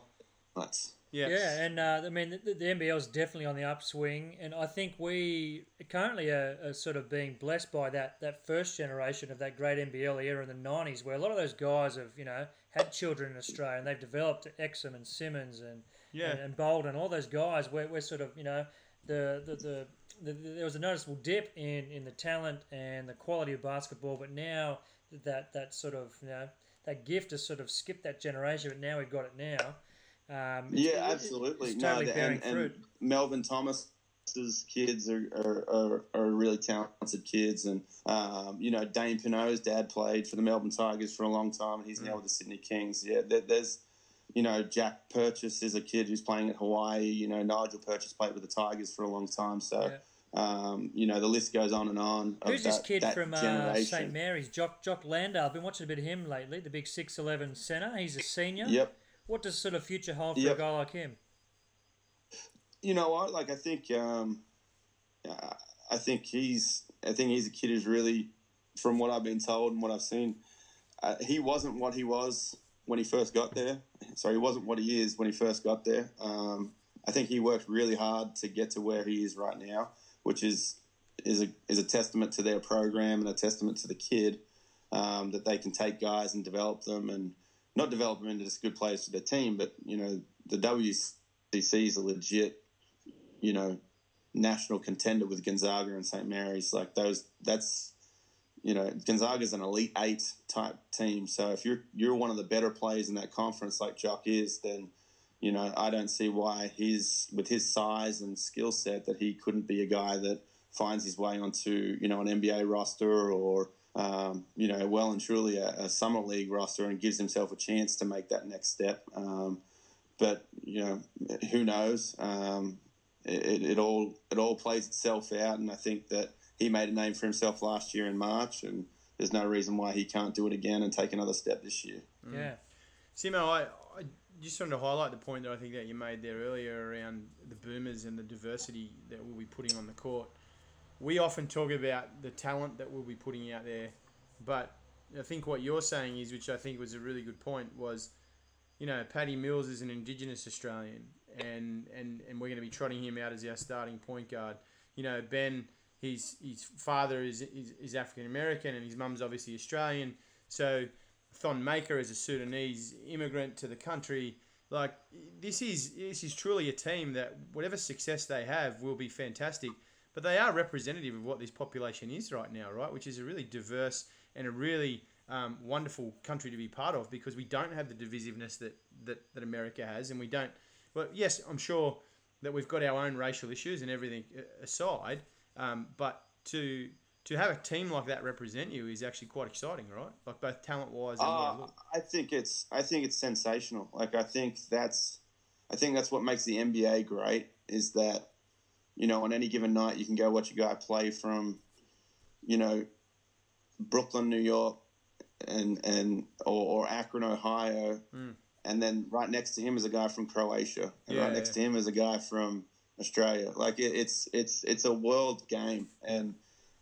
C: nuts.
B: Yeah.
A: Yeah, and uh, I mean the, the NBL is definitely on the upswing, and I think we currently are, are sort of being blessed by that that first generation of that great NBL era in the '90s, where a lot of those guys have you know had children in Australia, and they've developed Exum and Simmons and
B: Yeah.
A: and, and Bolden, all those guys. We're, we're sort of you know the the, the the there was a noticeable dip in, in the talent and the quality of basketball, but now that that sort of you know that gift has sort of skipped that generation, but now we've got it now. Um,
C: Yeah,
A: it-
C: absolutely.
A: It's
C: no,
A: totally
C: the-
A: bearing
C: and,
A: fruit.
C: and Melvin Thomas's kids are, are, are, are really talented kids, and um, you know Dane Pineau's dad played for the Melbourne Tigers for a long time, and he's now with the Sydney Kings. Yeah, there, there's you know Jack Purchase is a kid who's playing at Hawaii. You know Nigel Purchase played with the Tigers for a long time, so.
A: Yeah.
C: Um, you know the list goes on and on. of
A: Who's this kid from uh. St Mary's? Jock Jock Landale. I've been watching a bit of him lately. The big six eleven centre. He's a senior.
C: Yep.
A: What does sort of future hold for a
C: Yep.
A: guy like him?
C: you know what? Like I think, um, uh, I think he's I think he's a kid who's really, from what I've been told and what I've seen, uh, he wasn't what he was when he first got there. So he wasn't what he is when he first got there. Um, I think he worked really hard to get to where he is right now, which is is a is a testament to their program and a testament to the kid um, that they can take guys and develop them and not develop them into just good players for their team, but you know the WCC is a legit, you know, national contender with Gonzaga and St Mary's. Like those, that's you know Gonzaga's an elite eight type team. So if you're you're one of the better players in that conference, like Jock is, then you know I don't see why he's with his size and skill set that he couldn't be a guy that finds his way onto you know an NBA roster or um, you know well and truly a, a, summer league roster and gives himself a chance to make that next step. Um, but you know who knows? Um, it, it all it all plays itself out, and I think that he made a name for himself last year in March, and there's no reason why he can't do it again and take another step this year.
A: Mm. Yeah,
B: Simo, I, I just wanted to highlight the point that I think that you made there earlier around the boomers and the diversity that we'll be putting on the court. We often talk about the talent that we'll be putting out there, but I think what you're saying is, which I think was a really good point, was you know, Patty Mills is an Indigenous Australian, and, and, and we're going to be trotting him out as our starting point guard. You know, Ben, his his father is is, is African American, and his mum's obviously Australian. So Thon Maker is a Sudanese immigrant to the country. Like this is this is truly a team that whatever success they have will be fantastic. But they are representative of what this population is right now, right? Which is a really diverse and a really um, wonderful country to be part of because we don't have the divisiveness that, that, that America has, and we don't. Well, yes, I'm sure that we've got our own racial issues and everything uh, aside, um, but to to have a team like that represent you is actually quite exciting, right? Like both talent wise. Uh,
C: I think it's I think it's sensational. Like I think that's I think that's what makes the NBA great is that you know on any given night you can go watch a guy play from you know Brooklyn, New York, and and or, or Akron, Ohio, mm. and then right next to him is a guy from Croatia, and yeah, right next yeah. to him is a guy from Australia. Like it, it's it's it's a world game, and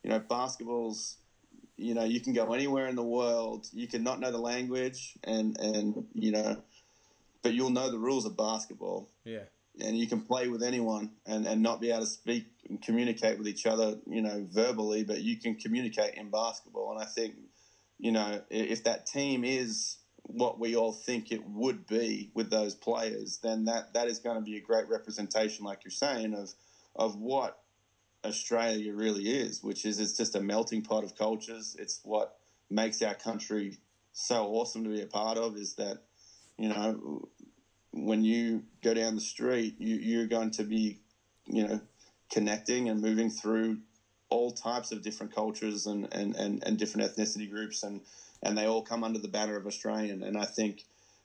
C: you know basketball's you know you can go anywhere in the world, you can not know the language, and and you know, but you'll know the rules of basketball.
B: Yeah.
C: And you can play with anyone and, and not be able to speak and communicate with each other, you know, verbally, but you can communicate in basketball. And I think you know, if that team is what we all think it would be with those players, then that, that is going to be a great representation, like you're saying, of of what Australia really is, which is it's just a melting pot of cultures. It's what makes our country so awesome to be a part of. Is that you know when you go down the street, you, you're going to be you know connecting and moving through all types of different cultures and, and, and, and different ethnicity groups, and, and they all come under the banner of Australian. And I think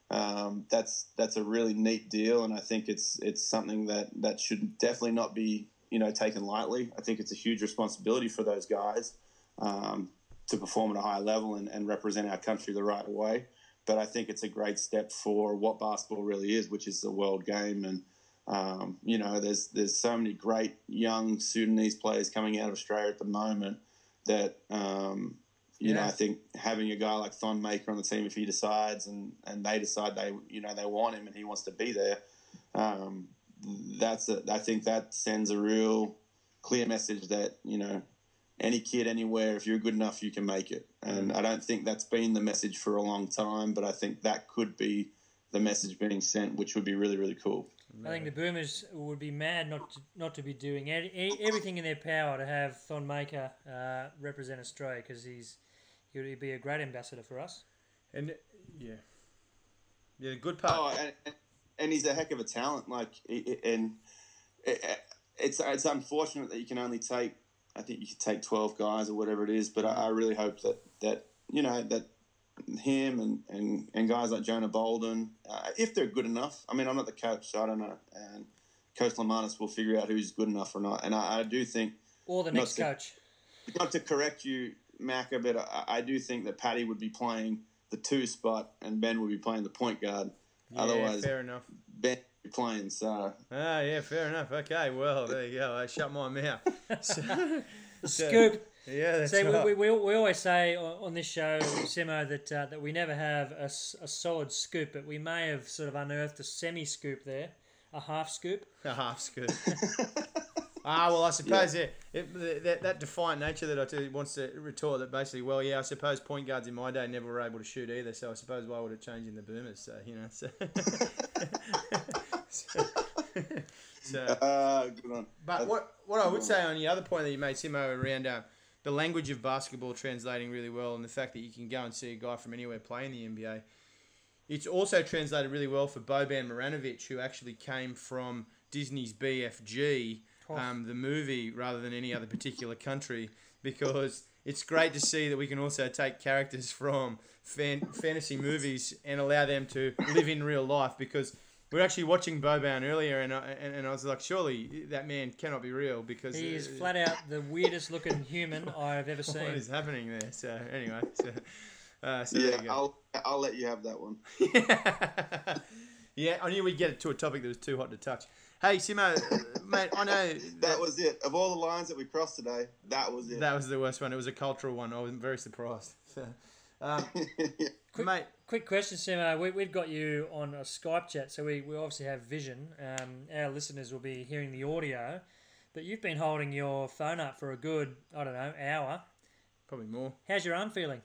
C: um, that's that's a really neat deal, and I think it's it's something that, that should definitely not be you know taken lightly. I think it's a huge responsibility for those guys um, to perform at a high level and, and represent our country the right way. But I think it's a great step for what basketball really is, which is a world game and um, you know, there's there's so many great young Sudanese players coming out of Australia at the moment that um, you yeah. know I think having a guy like Thon Maker on the team, if he decides and, and they decide they you know they want him and he wants to be there, um, that's a, I think that sends a real clear message that you know any kid anywhere if you're good enough you can make it and I don't think that's been the message for a long time but I think that could be the message being sent which would be really really cool.
A: I think the Boomers would be mad not to, not to be doing everything in their power to have Thon Maker uh, represent Australia because he's he would be a great ambassador for us.
B: And yeah, yeah, good part.
C: Oh, and, and he's a heck of a talent. Like, and it's it's unfortunate that you can only take. I think you can take twelve guys or whatever it is, but I, I really hope that that you know that him and, and, and guys like Jonah Bolden, uh, if they're good enough. I mean, I'm not the coach, so I don't know. And Coach Lemanis will figure out who's good enough or not. And I, I do think.
A: Or the next
C: to,
A: coach.
C: Not to correct you, Macca, but I, I, do think that Patty would be playing the two spot and Ben would be playing the point guard.
B: Yeah, Otherwise, fair enough.
C: Ben would be playing, so.
B: Ah, yeah, fair enough. Okay, well, there you go. I shut my mouth. So,
A: The scoop.
B: Yeah, that's
A: See,
B: right.
A: we, we, we always say on on this show, Simo, that uh, that we never have a, a solid scoop, but we may have sort of unearthed a semi scoop there, a half scoop.
B: A half scoop. ah, well, I suppose yeah. it, that, that defiant nature that I do wants to retort that basically, well, yeah, I suppose point guards in my day never were able to shoot either, so I suppose why would it change in the boomers? So, you know, so. so, so
C: Uh, good on.
B: but what what I would say on the other point that you made, Simo, around uh, the language of basketball translating really well, and the fact that you can go and see a guy from anywhere play in the NBA, it's also translated really well for Boban Marjanovic, who actually came from Disney's BFG. Um, the movie, rather than any other particular country, because it's great to see that we can also take characters from fan- fantasy movies and allow them to live in real life because. we are actually watching Boban earlier, and I, and, and I was like, surely that man cannot be real because
A: He is
B: uh,
A: flat out the weirdest looking human I've ever seen.
B: is happening there? So anyway, so, uh, so
C: Yeah. I'll I'll let you have that one.
B: yeah, I knew we'd get it to a topic that was too hot to touch. Hey, Simo, uh, mate, I know
C: That was it. Of all the lines that we crossed today, that was it.
B: that was the worst one. It was a cultural one. I was very surprised. Um,
A: Quick,
B: mate,
A: quick question, Simo. We, we've got you on a Skype chat, so we, we obviously have vision. Um, our listeners will be hearing the audio, but you've been holding your phone up for a good, I don't know, hour.
B: probably more.
A: How's your arm feeling?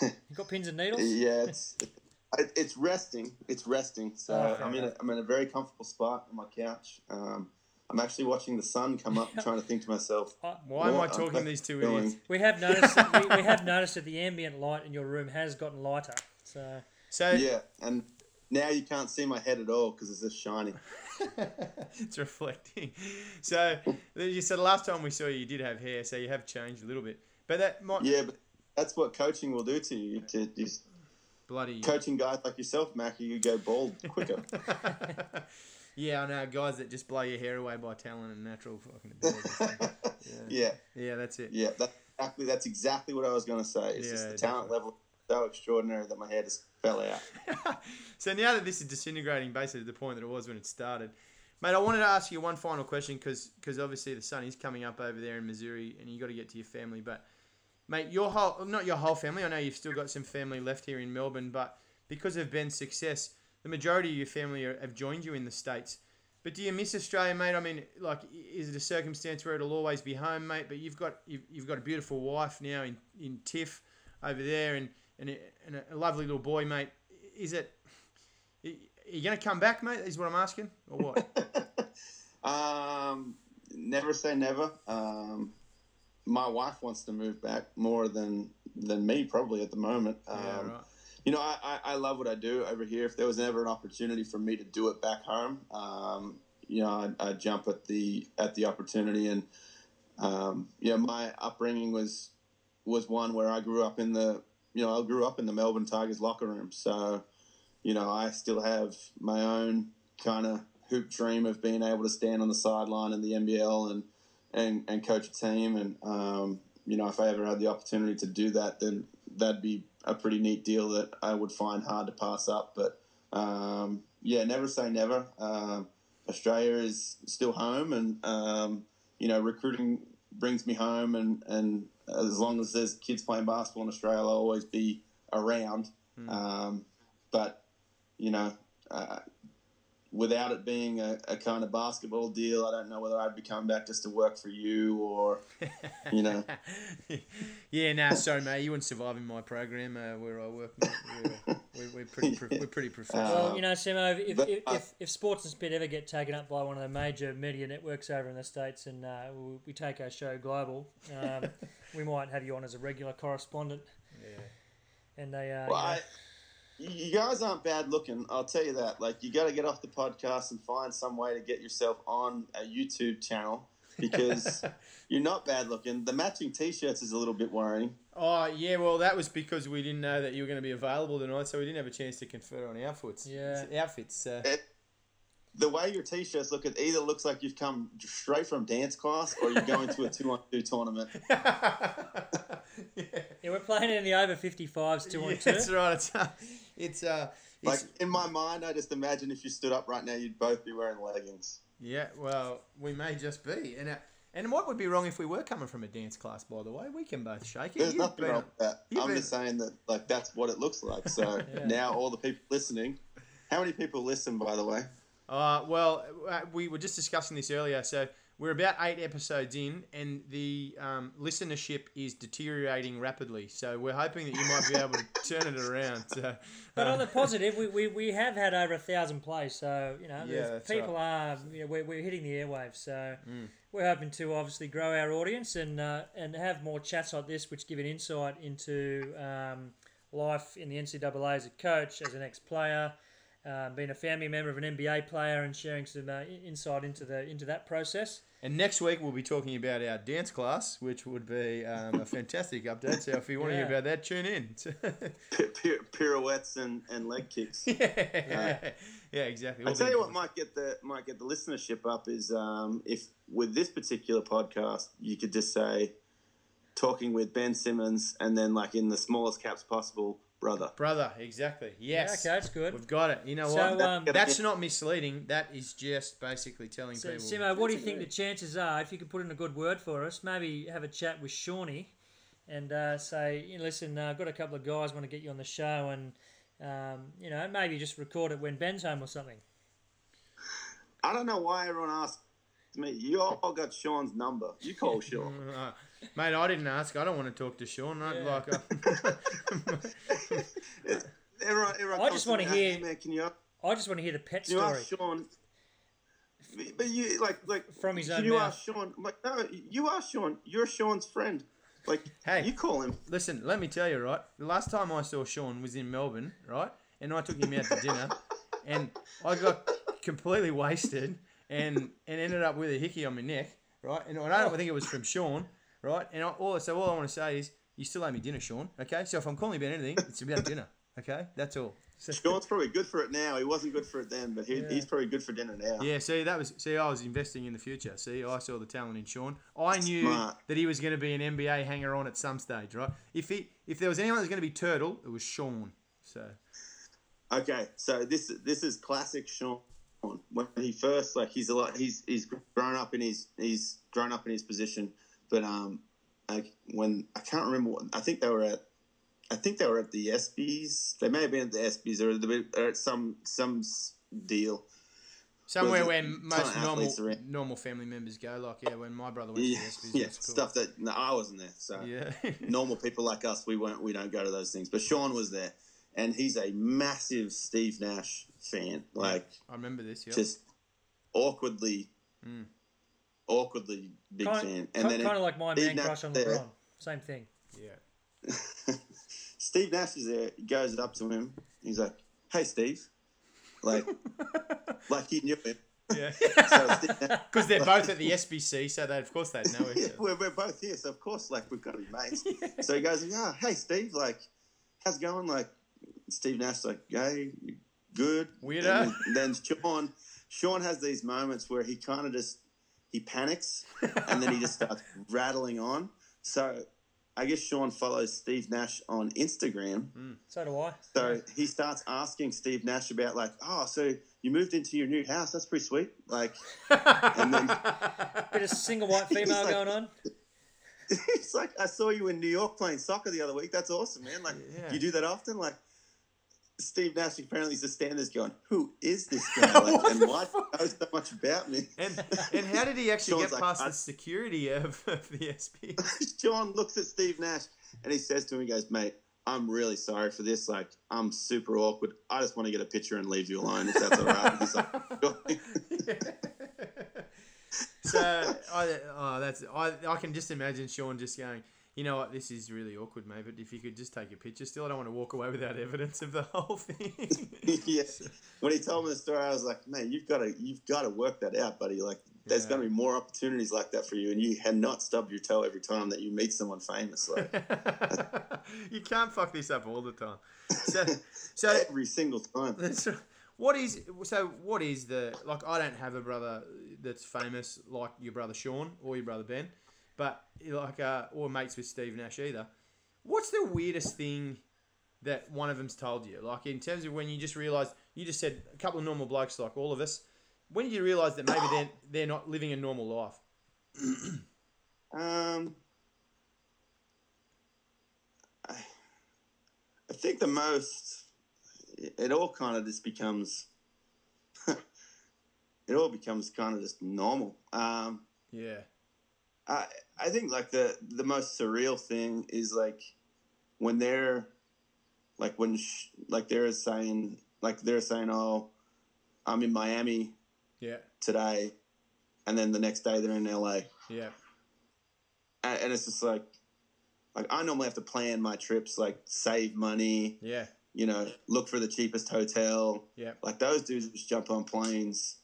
A: you got pins and needles?
C: yeah, it's it, it's resting. It's resting. So
A: Oh, fair
C: I'm in a,
A: enough.
C: I'm in a very comfortable spot on my couch. Um, I'm actually watching the sun come up, trying to think to myself,
B: Why am I talking
C: I
B: to these two
C: doing?
B: idiots?
A: We have noticed that we, we have noticed that the ambient light in your room has gotten lighter. So
B: So
C: yeah, and now you can't see my head at all because it's just shiny.
B: it's reflecting. So you said last time we saw you, you did have hair, so you have changed a little bit. But that might
C: Yeah, but that's what coaching will do to you. To just
B: bloody
C: coaching guys like yourself, Mackie, you go bald quicker.
B: yeah, I know guys that just blow your hair away by talent and natural fucking ability. yeah.
C: yeah,
B: yeah, that's it.
C: yeah. That's exactly that's exactly what I was going to say. It's just
B: Yeah,
C: the talent level so extraordinary that my hair just fell out.
B: so now that this is disintegrating basically to the point that it was when it started, mate, I wanted to ask you one final question because obviously the sun is coming up over there in Missouri and you got to get to your family. But mate, your whole not your whole family. I know you've still got some family left here in Melbourne, but because of Ben's success, the majority of your family are, have joined you in the states. But do you miss Australia, mate? I mean, like, is it a circumstance where it'll always be home, mate? But you've got you've, you've got a beautiful wife now in in Tiff over there, and and a, and a lovely little boy, mate. Is it? Are you going to come back, mate? Is what I'm asking, or what?
C: Um, never say never. Um, my wife wants to move back more than than me probably at the moment. Um,
B: yeah, right.
C: You know, I, I, I love what I do over here. If there was ever an opportunity for me to do it back home, um, you know, I'd, I'd jump at the at the opportunity. And um, know, my upbringing was was one where I grew up in the you know I grew up in the Melbourne Tigers locker room. So you know, I still have my own kind of hoop dream of being able to stand on the sideline in the NBL and and, and coach a team. And um, you know, if I ever had the opportunity to do that, then that'd be a pretty neat deal that I would find hard to pass up. But um, yeah, never say never. Um, Australia is still home, and um, you know, recruiting brings me home, and and as long as there's kids playing basketball in Australia, I'll always be around. Um, but you know, uh, without it being a, a kind of basketball deal, I don't know whether I'd be coming back just to work for you or, you know.
B: yeah, nah, sorry, mate. You wouldn't survive in my program uh, where I work. We're, we're, we're pretty, pro- we're pretty professional.
A: Well, you know, Simo, if,
C: but
A: if,
C: I-
A: if, if Sports and Spit ever get taken up by one of the major media networks over in the States and uh, we, we take our show global, um, we might have you on as a regular correspondent.
B: yeah.
A: And they, uh,
C: Well,
A: you know-
C: I, you guys aren't bad looking. I'll tell you that. Like, you got to get off the podcast and find some way to get yourself on a YouTube channel because you're not bad looking. The matching T-shirts is a little bit worrying.
B: Oh yeah, well that was because we didn't know that you were going to be available tonight, so we didn't have a chance to confer on outfits.
A: Yeah.
B: outfits. So.
C: It, the way your T-shirts look, it either looks like you've come straight from dance class or you're going to a two-on-two tournament.
B: yeah.
A: yeah, we're playing in the over 55s, two on
B: Yeah,
A: two.
B: That's right. Uh, It's uh, it's
C: Like
B: it's,
C: in my mind, I just imagine if you stood up right now, you'd both be wearing leggings.
B: yeah. Well, we may just be, and uh, And what would be wrong if we were coming from a dance class? By the way, we can both shake it.
C: There's
B: You've
C: nothing wrong with that.
B: you've
C: I'm
B: been-
C: just saying that like that's what it looks like. So
A: Yeah.
C: now all the people listening, how many people listen by the way?
B: Uh, well, uh, we were just discussing this earlier. So we're about eight episodes in, and the um, listenership is deteriorating rapidly. So we're hoping that you might be able to turn it around. So,
A: But
B: uh,
A: on the positive, we, we, we have had over a thousand plays, so you know,
B: Yeah,
A: people are you know we're, we're hitting the airwaves, so
B: Mm.
A: we're hoping to obviously grow our audience and uh, and have more chats like this, which give an insight into um, life in the NCAA as a coach, as an ex-player, um, being a family member of an NBA player, and sharing some uh, insight into the into that process.
B: and next week we'll be talking about our dance class, which would be um, a fantastic update. So if you want to hear about that, tune in.
C: Pi- pi- pirouettes and, and leg kicks.
B: yeah, yeah, exactly.
C: I
B: All
C: tell you what might get the might get the listenership up is um, if with this particular podcast you could just say talking with Ben Simmons and then like in the smallest caps possible, brother.
B: brother, exactly. Yes,
A: Yeah, okay, that's good.
B: we've got it. You know
A: So,
B: what?
A: um,
B: That's not misleading. That is just basically telling
A: So,
B: people.
A: Simo, what do you think the chances are, if you could put in a good word for us, maybe have a chat with Shawnee and uh, say, you know, listen, uh, I've got a couple of guys want to get you on the show and, um, you know, maybe just record it when Ben's home or something.
C: I don't know why everyone asks me. You all got Sean's number. You call Sean.
B: Mate, I didn't ask. I don't want to talk to Sean. I'd
A: Yeah.
B: like. uh,
C: Everyone, everyone
A: I just wanna hear-
C: man, can you
A: I just want to hear the pet
C: can you
A: story.
C: ask Sean? But you like like
A: From his
C: can
A: own
C: you
A: mouth.
C: ask Sean? I'm like no, you ask Sean. You're Sean's friend. Like
B: Hey.
C: you call him.
B: Listen, let me tell you, right? The last time I saw Sean was in Melbourne, right? And I took him out to dinner, and I got completely wasted and and ended up with a hickey on my neck, right? And I don't think it was from Sean, right? And I, all so all I want to say is, you still owe me dinner, Sean. Okay, so if I'm calling you about anything, it's about dinner. Okay, that's all. So,
C: Sean's probably good for it now. He wasn't good for it then, but he,
A: Yeah.
C: he's probably good for dinner now.
B: Yeah, see, that was see, I was investing in the future. See, I saw the talent in Sean. I knew
C: Smart.
B: that he was going to be an NBA hanger on at some stage, right? If he, if there was anyone that was going to be Turtle, it was Sean. So
C: Okay, so this this is classic Sean. When he first like he's a lot he's he's grown up in his he's grown up in his position, but um, like when I can't remember what I think they were at. I think they were at the ESPYS. They may have been at the ESPYS or, the, or at some some deal.
B: somewhere where most normal
C: athletes are in.
B: normal family members go. Like yeah, when my brother went
C: Yeah,
B: to the SBs,
C: yeah,
B: cool.
C: stuff that no, I wasn't there. So
B: Yeah,
C: normal people like us, we won't we don't go to those things. But Sean was there, and he's a massive Steve Nash fan. Like
B: I remember this. Yeah,
C: just awkwardly,
B: Mm.
C: Awkwardly big
A: Kind,
C: fan.
A: kind,
C: then kind
A: of like my
C: Steve
A: man
C: Nash
A: crush on
C: there.
A: LeBron. Same thing.
B: yeah.
C: Steve Nash is there. He goes up to him. He's like, "Hey, Steve," like, like he knew him.
B: Yeah,
C: So
B: because they're both at the SBC, so they of course they'd know each other.
C: we're, we're both here, so of course, like we've got to be mates. So he goes, "Yeah, hey, Steve, like, how's it going?" Like, Steve Nash, like, "Hey, good."
B: Weirdo.
C: And then, then Sean, Sean has these moments where he kind of just he panics and then he just starts rattling on. So I guess Sean follows Steve Nash on Instagram. Hmm.
A: So do I.
C: So he starts asking Steve Nash about like, oh, so you moved into your new house? That's pretty sweet. Like, and then
A: Bit of single white female
C: like-
A: going on.
C: he's like, I saw you in New York playing soccer the other week. That's awesome, man. Like,
B: Yeah.
C: you do that often? Like, Steve Nash apparently is just standing there going, who is this guy? Like, and why do you know so much about me?
B: And and how did he actually get
C: like,
B: past
C: I-
B: the security of, of the SP?
C: Sean looks at Steve Nash and he says to him, he goes, mate, I'm really sorry for this. Like, I'm super awkward. I just want to get a picture and leave you alone if that's all right. And he's like,
B: so I, oh, that's I, I can just imagine Sean just going, you know what, this is really awkward, mate. But if you could just take a picture, still, I don't want to walk away without evidence of the whole thing.
C: yeah. When he told me the story, I was like, man, you've got to, you've got to work that out, buddy. Like, there's
B: Yeah.
C: going to be more opportunities like that for you, and you have not stubbed your toe every time that you meet someone famous. Like,
B: you can't fuck this up all the time. So, so
C: every single time.
B: That's right. What is so? What is the like? I don't have a brother that's famous like your brother Sean or your brother Ben, but like uh, or mates with Steve Nash either. What's the weirdest thing that one of them's told you? Like in terms of when you just realised you just said a couple of normal blokes like all of us. When did you realise that maybe they're they're not living a normal life?
C: Um, I, I think the most, it all kind of just becomes, it all becomes kind of just normal. Um,
B: Yeah.
C: I I think like the the most surreal thing is like when they're like when sh- like they're saying like they're saying oh I'm in Miami
B: Yeah.
C: today and then the next day they're in LA
B: Yeah.
C: and, and it's just like like I normally have to plan my trips like save money
B: Yeah.
C: you know look for the cheapest hotel
B: Yeah.
C: like those dudes just jump on planes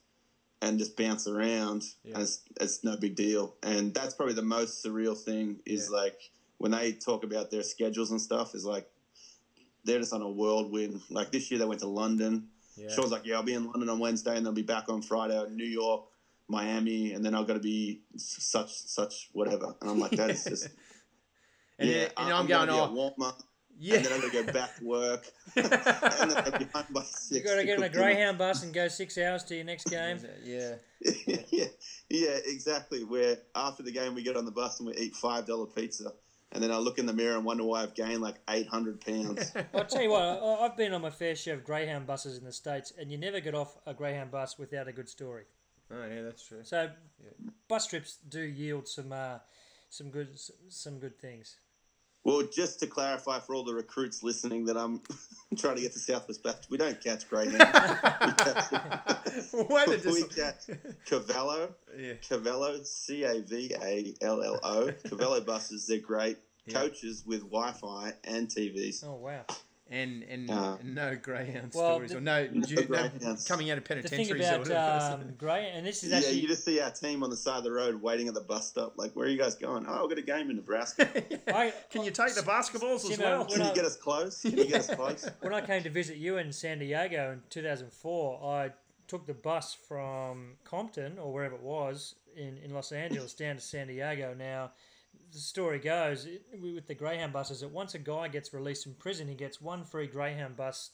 C: and just bounce around
B: Yeah.
C: it's, it's no big deal and that's probably the most surreal thing is
B: Yeah.
C: like when they talk about their schedules and stuff is like they're just on a whirlwind like this year they went to london
B: Yeah.
C: Sean's like yeah i'll be in london on wednesday and they'll be back on friday in new york miami and then i've got to be such such whatever and i'm like that is just
B: And,
C: yeah,
B: and
C: I'm,
B: I'm, going,
C: at
B: oh, yeah.
C: and then I'm gonna go back to work, and then I'll be home by six.
A: You got to get on a. Greyhound bus and go six hours to your next game.
B: yeah.
C: yeah, yeah, exactly. Where after the game we get on the bus and we eat five dollar pizza, and then I look in the mirror and wonder why I've gained like eight hundred pounds.
A: I'll tell you what, I- I've been on my fair share of Greyhound buses in the States, and you never get off a Greyhound bus without a good story.
B: Oh, yeah, that's true.
A: So, bus trips do yield some uh, some good some good things.
C: Well, just to clarify for all the recruits listening that I'm trying to get to Southwest Baptist, we don't catch greyhound.
B: Wait a
C: we catch Cavallo,
B: yeah.
C: Cavallo, C A V A L L O. Cavallo buses, they're great.
B: Yeah.
C: Coaches with Wi-Fi and TVs.
A: Oh wow!
B: And and
C: Uh,
B: no greyhound
A: Well,
B: stories
A: the-
B: or no,
C: No
B: no
C: greyhounds.
B: coming out of
A: The thing about um, Grey, and this is actually Yeah,
C: you just see our team on the side of the road waiting at the bus stop. Like, where are you guys going? Oh, I've got a game in Nebraska.
A: I,
B: Can you take the basketballs as well?
C: Can
A: I-
C: you get us close? Can you get us close?
A: when I came to visit you in San Diego in 2004, I took the bus from Compton or wherever it was in, in Los Angeles down to San Diego. Now, the story goes it, with the Greyhound buses that once a guy gets released from prison, he gets one free Greyhound bus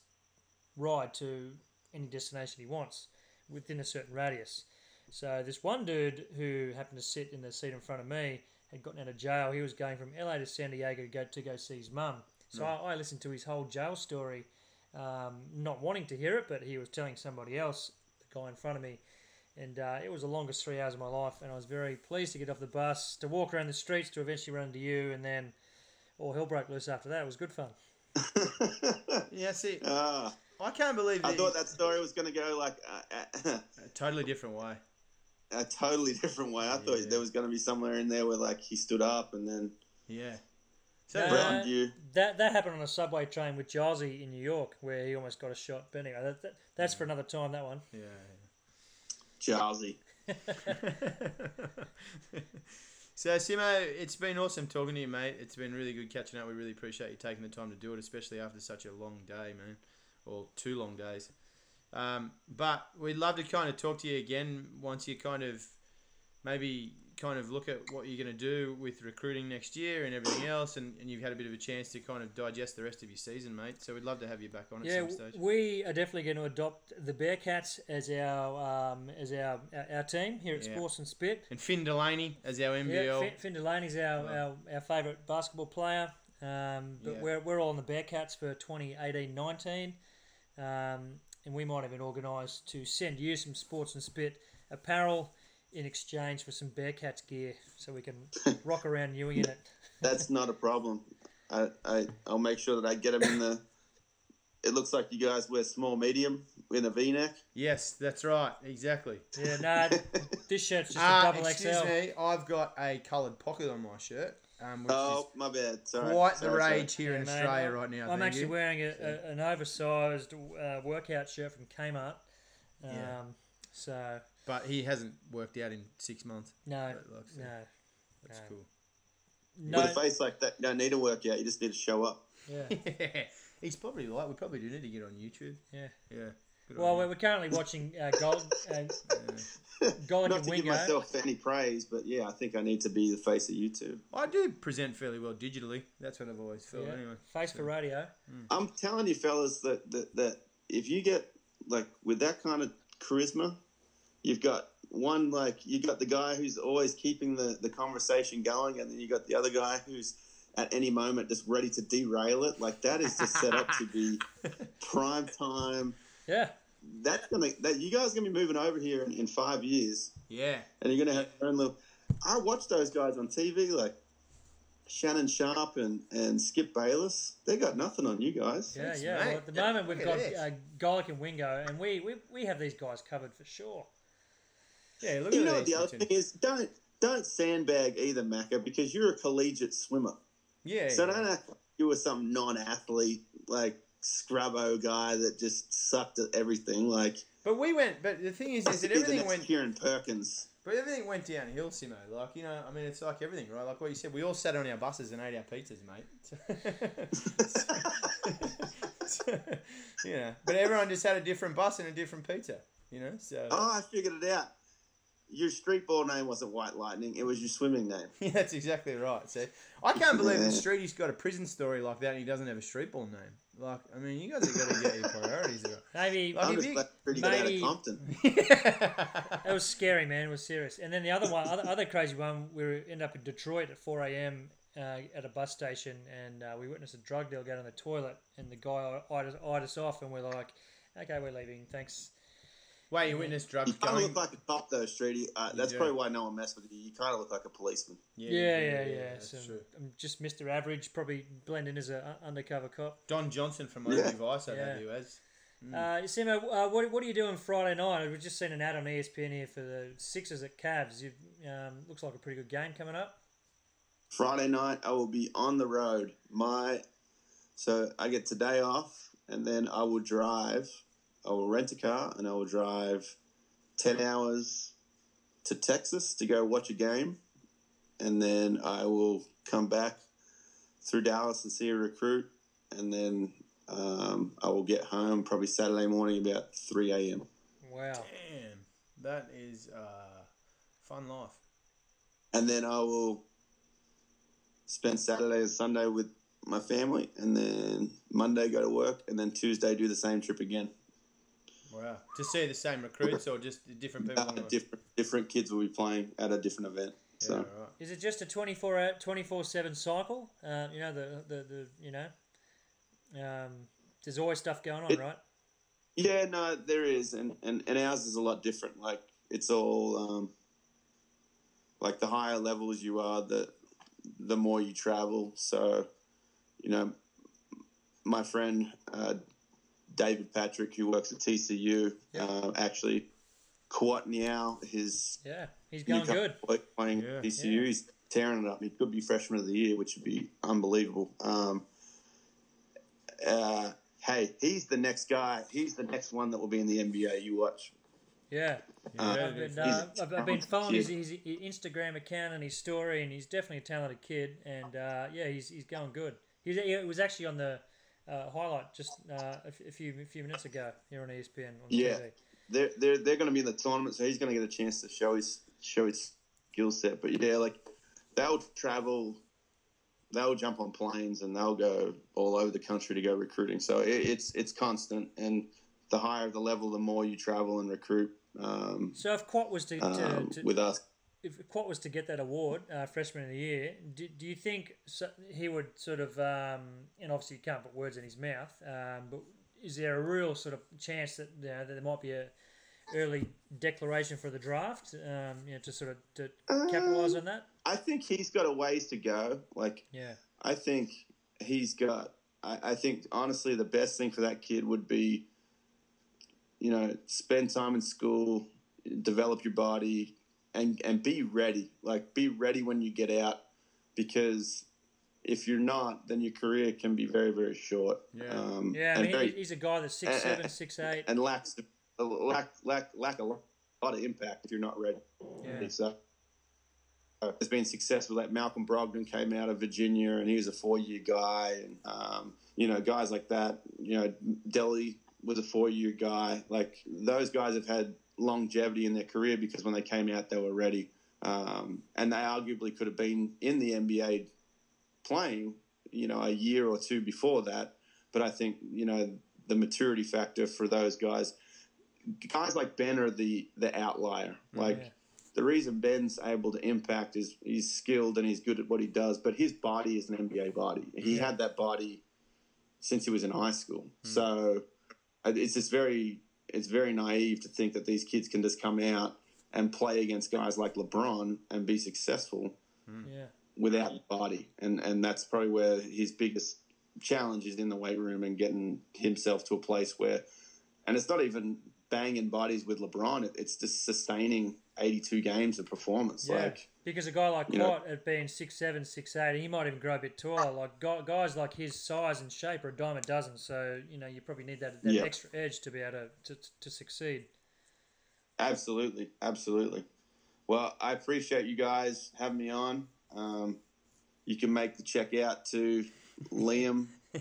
A: ride to any destination he wants within a certain radius. So this one dude who happened to sit in the seat in front of me had gotten out of jail. He was going from LA to San Diego to go to go see his mum. So I, I listened to his whole jail story, um, not wanting to hear it, but he was telling somebody else, the guy in front of me, and uh, it was the longest three hours of my life. And I was very pleased to get off the bus, to walk around the streets, to eventually run into you, and then all hell broke loose after that. It was good fun.
B: Yeah, see,
C: Ah,
B: I can't believe
C: I
B: that
C: thought that story was going to go like a, a,
B: a totally different way.
C: a totally different way. I thought there was going to be somewhere in there where like he stood up and then
B: Yeah. So
A: No,
C: threatened you.
A: That that happened on a subway train with Jazzy in New York, where he almost got a shot. But anyway, that, that, that's for another time. That one.
B: yeah.
C: Jarzy.
B: so Simo, it's been awesome talking to you, mate. It's been really good catching up. We really appreciate you taking the time to do it, especially after such a long day, man, or two long days. Um, but we'd love to kind of talk to you again once you kind of maybe kind of look at what you're going to do with recruiting next year and everything else, and, and you've had a bit of a chance to kind of digest the rest of your season, mate. So we'd love to have you back on at
A: Yeah,
B: some stage.
A: we are definitely going to adopt the Bearcats as our um, as our, our our team here at
B: Yeah.
A: Sports and Spit.
B: And Finn Delaney as our
A: Yeah,
B: NBL.
A: Finn, Finn Delaney's our, our, our favourite basketball player. Um, but
B: Yeah.
A: we're, we're all on the Bearcats for 2018-19. Um, and we might even organise to send you some Sports and Spit apparel in exchange for some Bearcats gear so we can rock around Newing in it.
C: That's not a problem. I, I I'll make sure that I get them in the. It looks like you guys wear small medium in a V-neck.
B: Yes, that's right. Exactly.
A: Yeah, no, this shirt's just a
B: Uh,
A: double
B: excuse
A: XL.
B: me, I've got a coloured pocket on my shirt, um, which
C: Oh, my bad. Sorry.
B: quite the
C: Sorry, sorry.
B: rage here in
A: Yeah, mate,
B: Australia
A: I'm-
B: right now.
A: I'm
B: thank
A: actually
B: you.
A: wearing a, a, an oversized uh, workout shirt from Kmart. Um,
B: Yeah.
A: So
B: But he hasn't worked out in six months.
A: no,
B: But, like, so
A: no,
B: That's
A: no.
B: cool.
A: no.
C: With a face like that, you don't need to work out. You just need to show up.
A: Yeah,
B: He's probably right. We probably do need to get on YouTube.
A: yeah.
B: Yeah. Good
A: Well, we're,
B: you.
A: currently watching uh, Gold. Uh, Gold
C: Not to give myself any praise, but yeah, I think I need to be the face of YouTube.
B: I do present fairly well digitally. That's what I've always felt.
A: yeah,
B: Anyway.
A: face for radio.
C: I'm telling you, fellas, that, that that if you get like with that kind of charisma, you've got one like you got the guy who's always keeping the the conversation going, and then you got the other guy who's at any moment just ready to derail it. Like that is just set up to be prime time.
A: Yeah.
C: That's gonna that you guys are gonna be moving over here in, in five years,
B: Yeah.
C: and you're gonna have your own little. I watch those guys on TV like. Shannon Sharpe and, and Skip Bayless, they got nothing on you guys.
A: Yeah,
B: Thanks,
A: yeah. Well, at the moment, we've got
B: at
A: uh, Golic and Wingo, and we, we, we have these guys covered for sure.
B: Yeah, look
C: you
B: at
C: know what the other thing is? Don't don't sandbag either, Macca, because you're a collegiate swimmer.
B: Yeah.
C: So
B: yeah.
C: don't act like you were some non-athlete like scrubbo guy that just sucked at everything. Like
B: But we went. But the thing is, is that everything went.
C: Kieren Perkins.
B: But everything went downhill, Simo. Like you know, I mean, it's like everything, right? Like what you said, we all sat on our buses and ate our pizzas, mate. you know, but everyone just had a different bus and a different pizza. You know, so
C: Oh, I figured it out. Your street ball name wasn't White Lightning; it was your swimming name.
B: yeah, that's exactly right. See, I can't believe that
C: Yeah.
B: Streety's got a prison story like that and he doesn't have a street ball name. Like, I mean, you guys have got to get your priorities right.
A: Maybe
B: Like,
C: I'm
B: if
C: just
B: you-
C: glad Freddie got out of
A: maybe-
C: Compton.
A: that was scary, man. It was serious. And then the other one, other, other crazy one, we were end up in Detroit at 4 a.m. Uh, at a bus station, and uh, we witnessed a drug deal go down the toilet, and the guy eyed us, eyed us off, and we're like, "Okay, we're leaving. Thanks."
B: Wait, you witnessed drugs
C: You kind of look like a cop, though, Streety. Uh, that's
B: do.
C: probably why no one messed with you. You kind of look like a policeman.
A: Yeah, yeah, yeah.
B: that's
A: So
B: true.
A: I'm just Mr. Average, probably blend in as an undercover cop.
B: Don Johnson from
C: Yeah.
B: Miami Vice, I'd
A: Yeah.
B: have you as.
A: Uh, Simo, uh, what, what are you doing Friday night? We've just seen an ad on ESPN here for the Sixers at Cavs. You, um, looks like a pretty good game coming up.
C: Friday night, I will be on the road. My so I get today off, and then I will drive. I will rent a car, and I will drive ten hours to Texas to go watch a game, and then I will come back through Dallas and see a recruit, and then um, I will get home probably Saturday morning about three a.m.
A: Wow.
B: Damn, that is uh, fun life.
C: and then I will spend Saturday and Sunday with my family, and then Monday go to work, and then Tuesday do the same trip again.
B: Wow. To see the same recruits or just different people?
C: Uh, different different kids will be playing at a different event.
B: yeah,
C: So
B: right.
A: Is it just a 24 hour, 24 7 cycle? Uh, you know, the, the, the you know, um, there's always stuff going on,
C: It-
A: right?
C: yeah, no, there is, and, and and ours is a lot different. Like it's all um, like the higher levels you are, the the more you travel. So, you know, my friend uh, David Patrick, who works at TCU,
A: Yeah.
C: uh, actually, Kouat Noi, his
A: Yeah, he's going good.
C: playing
B: Yeah.
C: TCU,
A: Yeah.
C: he's tearing it up. He could be freshman of the year, which would be unbelievable. Um, uh, hey, he's the next guy. He's the next one that will be in the NBA. You watch.
A: Yeah.
B: Yeah,
A: I've been, uh, I've, I've been following his, his, Instagram account and his story, and he's definitely a talented kid. And uh, yeah, he's, he's going good. He he was actually on the uh, highlight just uh, a, f- a few a few minutes ago here on ESPN on
C: Yeah.
A: TV.
C: They're they're they're going to be in the tournament, so he's going to get a chance to show his show his skill set. But yeah, like they'll travel, they'll jump on planes and they'll go all over the country to go recruiting. So it, it's it's constant, and the higher the level, the more you travel and recruit. Um,
A: So if Kouat was to, to,
C: um,
A: to
C: with us,
A: if Kouat was to get that award, uh, freshman of the year, do, do you think so, he would sort of, um, and obviously you can't put words in his mouth, um, but is there a real sort of chance that, you know, that there might be a early declaration for the draft, um, you know, to sort of to capitalize on that?
C: I think he's got a ways to go. Like
A: Yeah,
C: I think he's got. I, I think honestly, the best thing for that kid would be, you know, spend time in school, develop your body, and and be ready. Like be ready when you get out, because if you're not, then your career can be very very short.
B: Yeah.
C: Um,
A: yeah. I mean,
C: very-
A: he's a guy that's six
C: and-
A: seven, six eight.
C: and lacks lack lack lack a lot of impact if you're not ready.
A: Yeah,
C: So uh, has been successful. Like Malcolm Brogdon came out of Virginia, and he was a four-year guy, and um, you know guys like that. You know, Delly was a four-year guy. Like those guys have had longevity in their career because when they came out, they were ready, um, and they arguably could have been in the NBA playing. You know, a year or two before that, but I think you know the maturity factor for those guys. guys like Ben are the the outlier. Like
A: Yeah.
C: the reason Ben's able to impact is he's skilled and he's good at what he does, but his body is an NBA body. He
A: Yeah.
C: had that body since he was in high school. So uh, Uh, it's just very it's very naive to think that these kids can just come out and play against guys like LeBron and be successful hmm.
A: Yeah.
C: without the body. And and that's probably where his biggest challenge is in the weight room and getting himself to a place where and it's not even banging bodies with LeBron, it, it's just sustaining 82 games of performance.
A: Yeah,
C: Like
A: because a guy like Kouat at being six seven, six eight, he might even grow a bit taller. Like guys like his size and shape are a dime a dozen. So you know you probably need that, that
C: Yeah.
A: extra edge to be able to, to, to succeed.
C: Absolutely, absolutely. Well, I appreciate you guys having me on. Um, you can make the check out to Liam.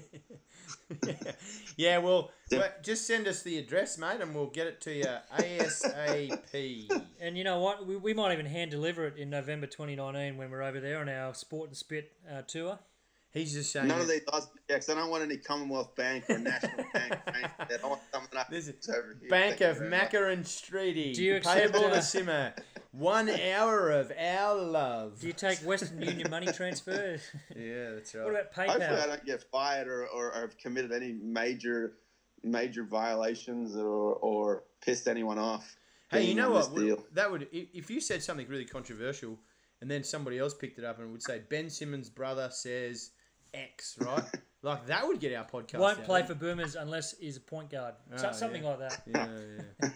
B: yeah, well,
C: Yeah.
B: well, just send us the address, mate, and we'll get it to you ASAP.
A: And you know what? We, we might even hand deliver it in November 2019 when we're over there on our Sport and Spit uh, tour.
B: He's just saying.
C: None of these Aussie checks. I don't want any Commonwealth Bank or National Bank. I want something up
B: This is
C: over here.
B: Bank
C: Thank
B: of
C: very much.
B: And Streety.
A: Do you accept,
B: payable
A: uh,
B: to Simmer? One hour of our love.
A: Do you take Western Union money transfer?
B: Yeah, that's right.
A: what
B: right.
A: about
C: Hopefully, I don't get fired or, or, or have committed any major major violations or, or pissed anyone off.
B: Hey, you know what?
C: this deal.
B: That would if you said something really controversial, and then somebody else picked it up and would say Ben Simmons' brother says X, right? like that would get our podcast.
A: Won't
B: out.
A: play for Boomers unless he's a point guard. So-
B: Oh,
A: something
B: yeah.
A: like that.
B: Yeah,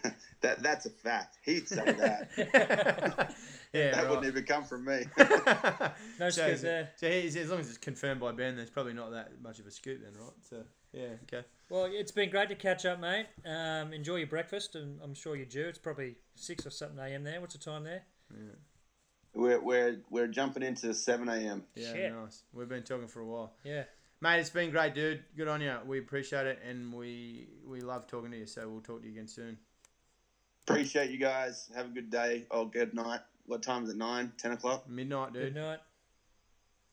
B: yeah,
C: That that's a fact. He'd say that.
B: yeah.
C: that
B: right.
C: wouldn't even come from me.
A: No
B: so,
A: scoop
B: so,
A: there.
B: so he, as long as it's confirmed by Ben, there's probably not that much of a scoop then, right? So yeah, okay.
A: Well, it's been great to catch up, mate. Um, enjoy your breakfast, and I'm sure you do. It's probably six or something a.m. there. What's the time there?
C: we're, we're we're jumping into seven a.m.
B: Yeah,
A: Shit.
B: nice. We've been talking for a while,
A: Yeah.
B: Mate. It's been great, dude. Good on you. We appreciate it, and we we love talking to you. So we'll talk to you again soon.
C: Appreciate you guys. Have a good day. Oh, good night. What time is it? Nine, ten o'clock.
B: Midnight,
A: Good
B: dude.
A: night.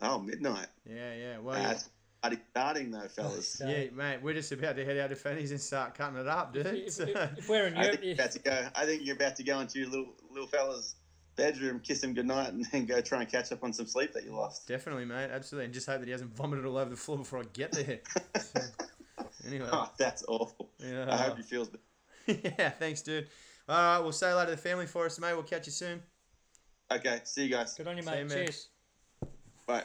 C: Oh, midnight.
B: Yeah, yeah. Well,
C: That's bloody starting though, fellas.
B: Yeah, mate. We're just about to head out to Fanny's and start cutting it up, dude.
A: If,
B: So-
A: if, if we're in
C: I think you're about to go. I think you're about to go into your little little fella's bedroom, kiss him goodnight, and then go try and catch up on some sleep that you lost.
B: Definitely, mate. Absolutely. And just hope that he hasn't vomited all over the floor before I get there. So, anyway.
C: Oh, that's awful.
B: Yeah.
C: I hope he feels. better.
B: yeah, thanks, dude. All right, we'll say hello to the family for us, mate. We'll catch you soon.
C: Okay, see you guys.
A: good on you,
B: Same,
A: mate.
B: man.
A: Cheers.
C: Bye.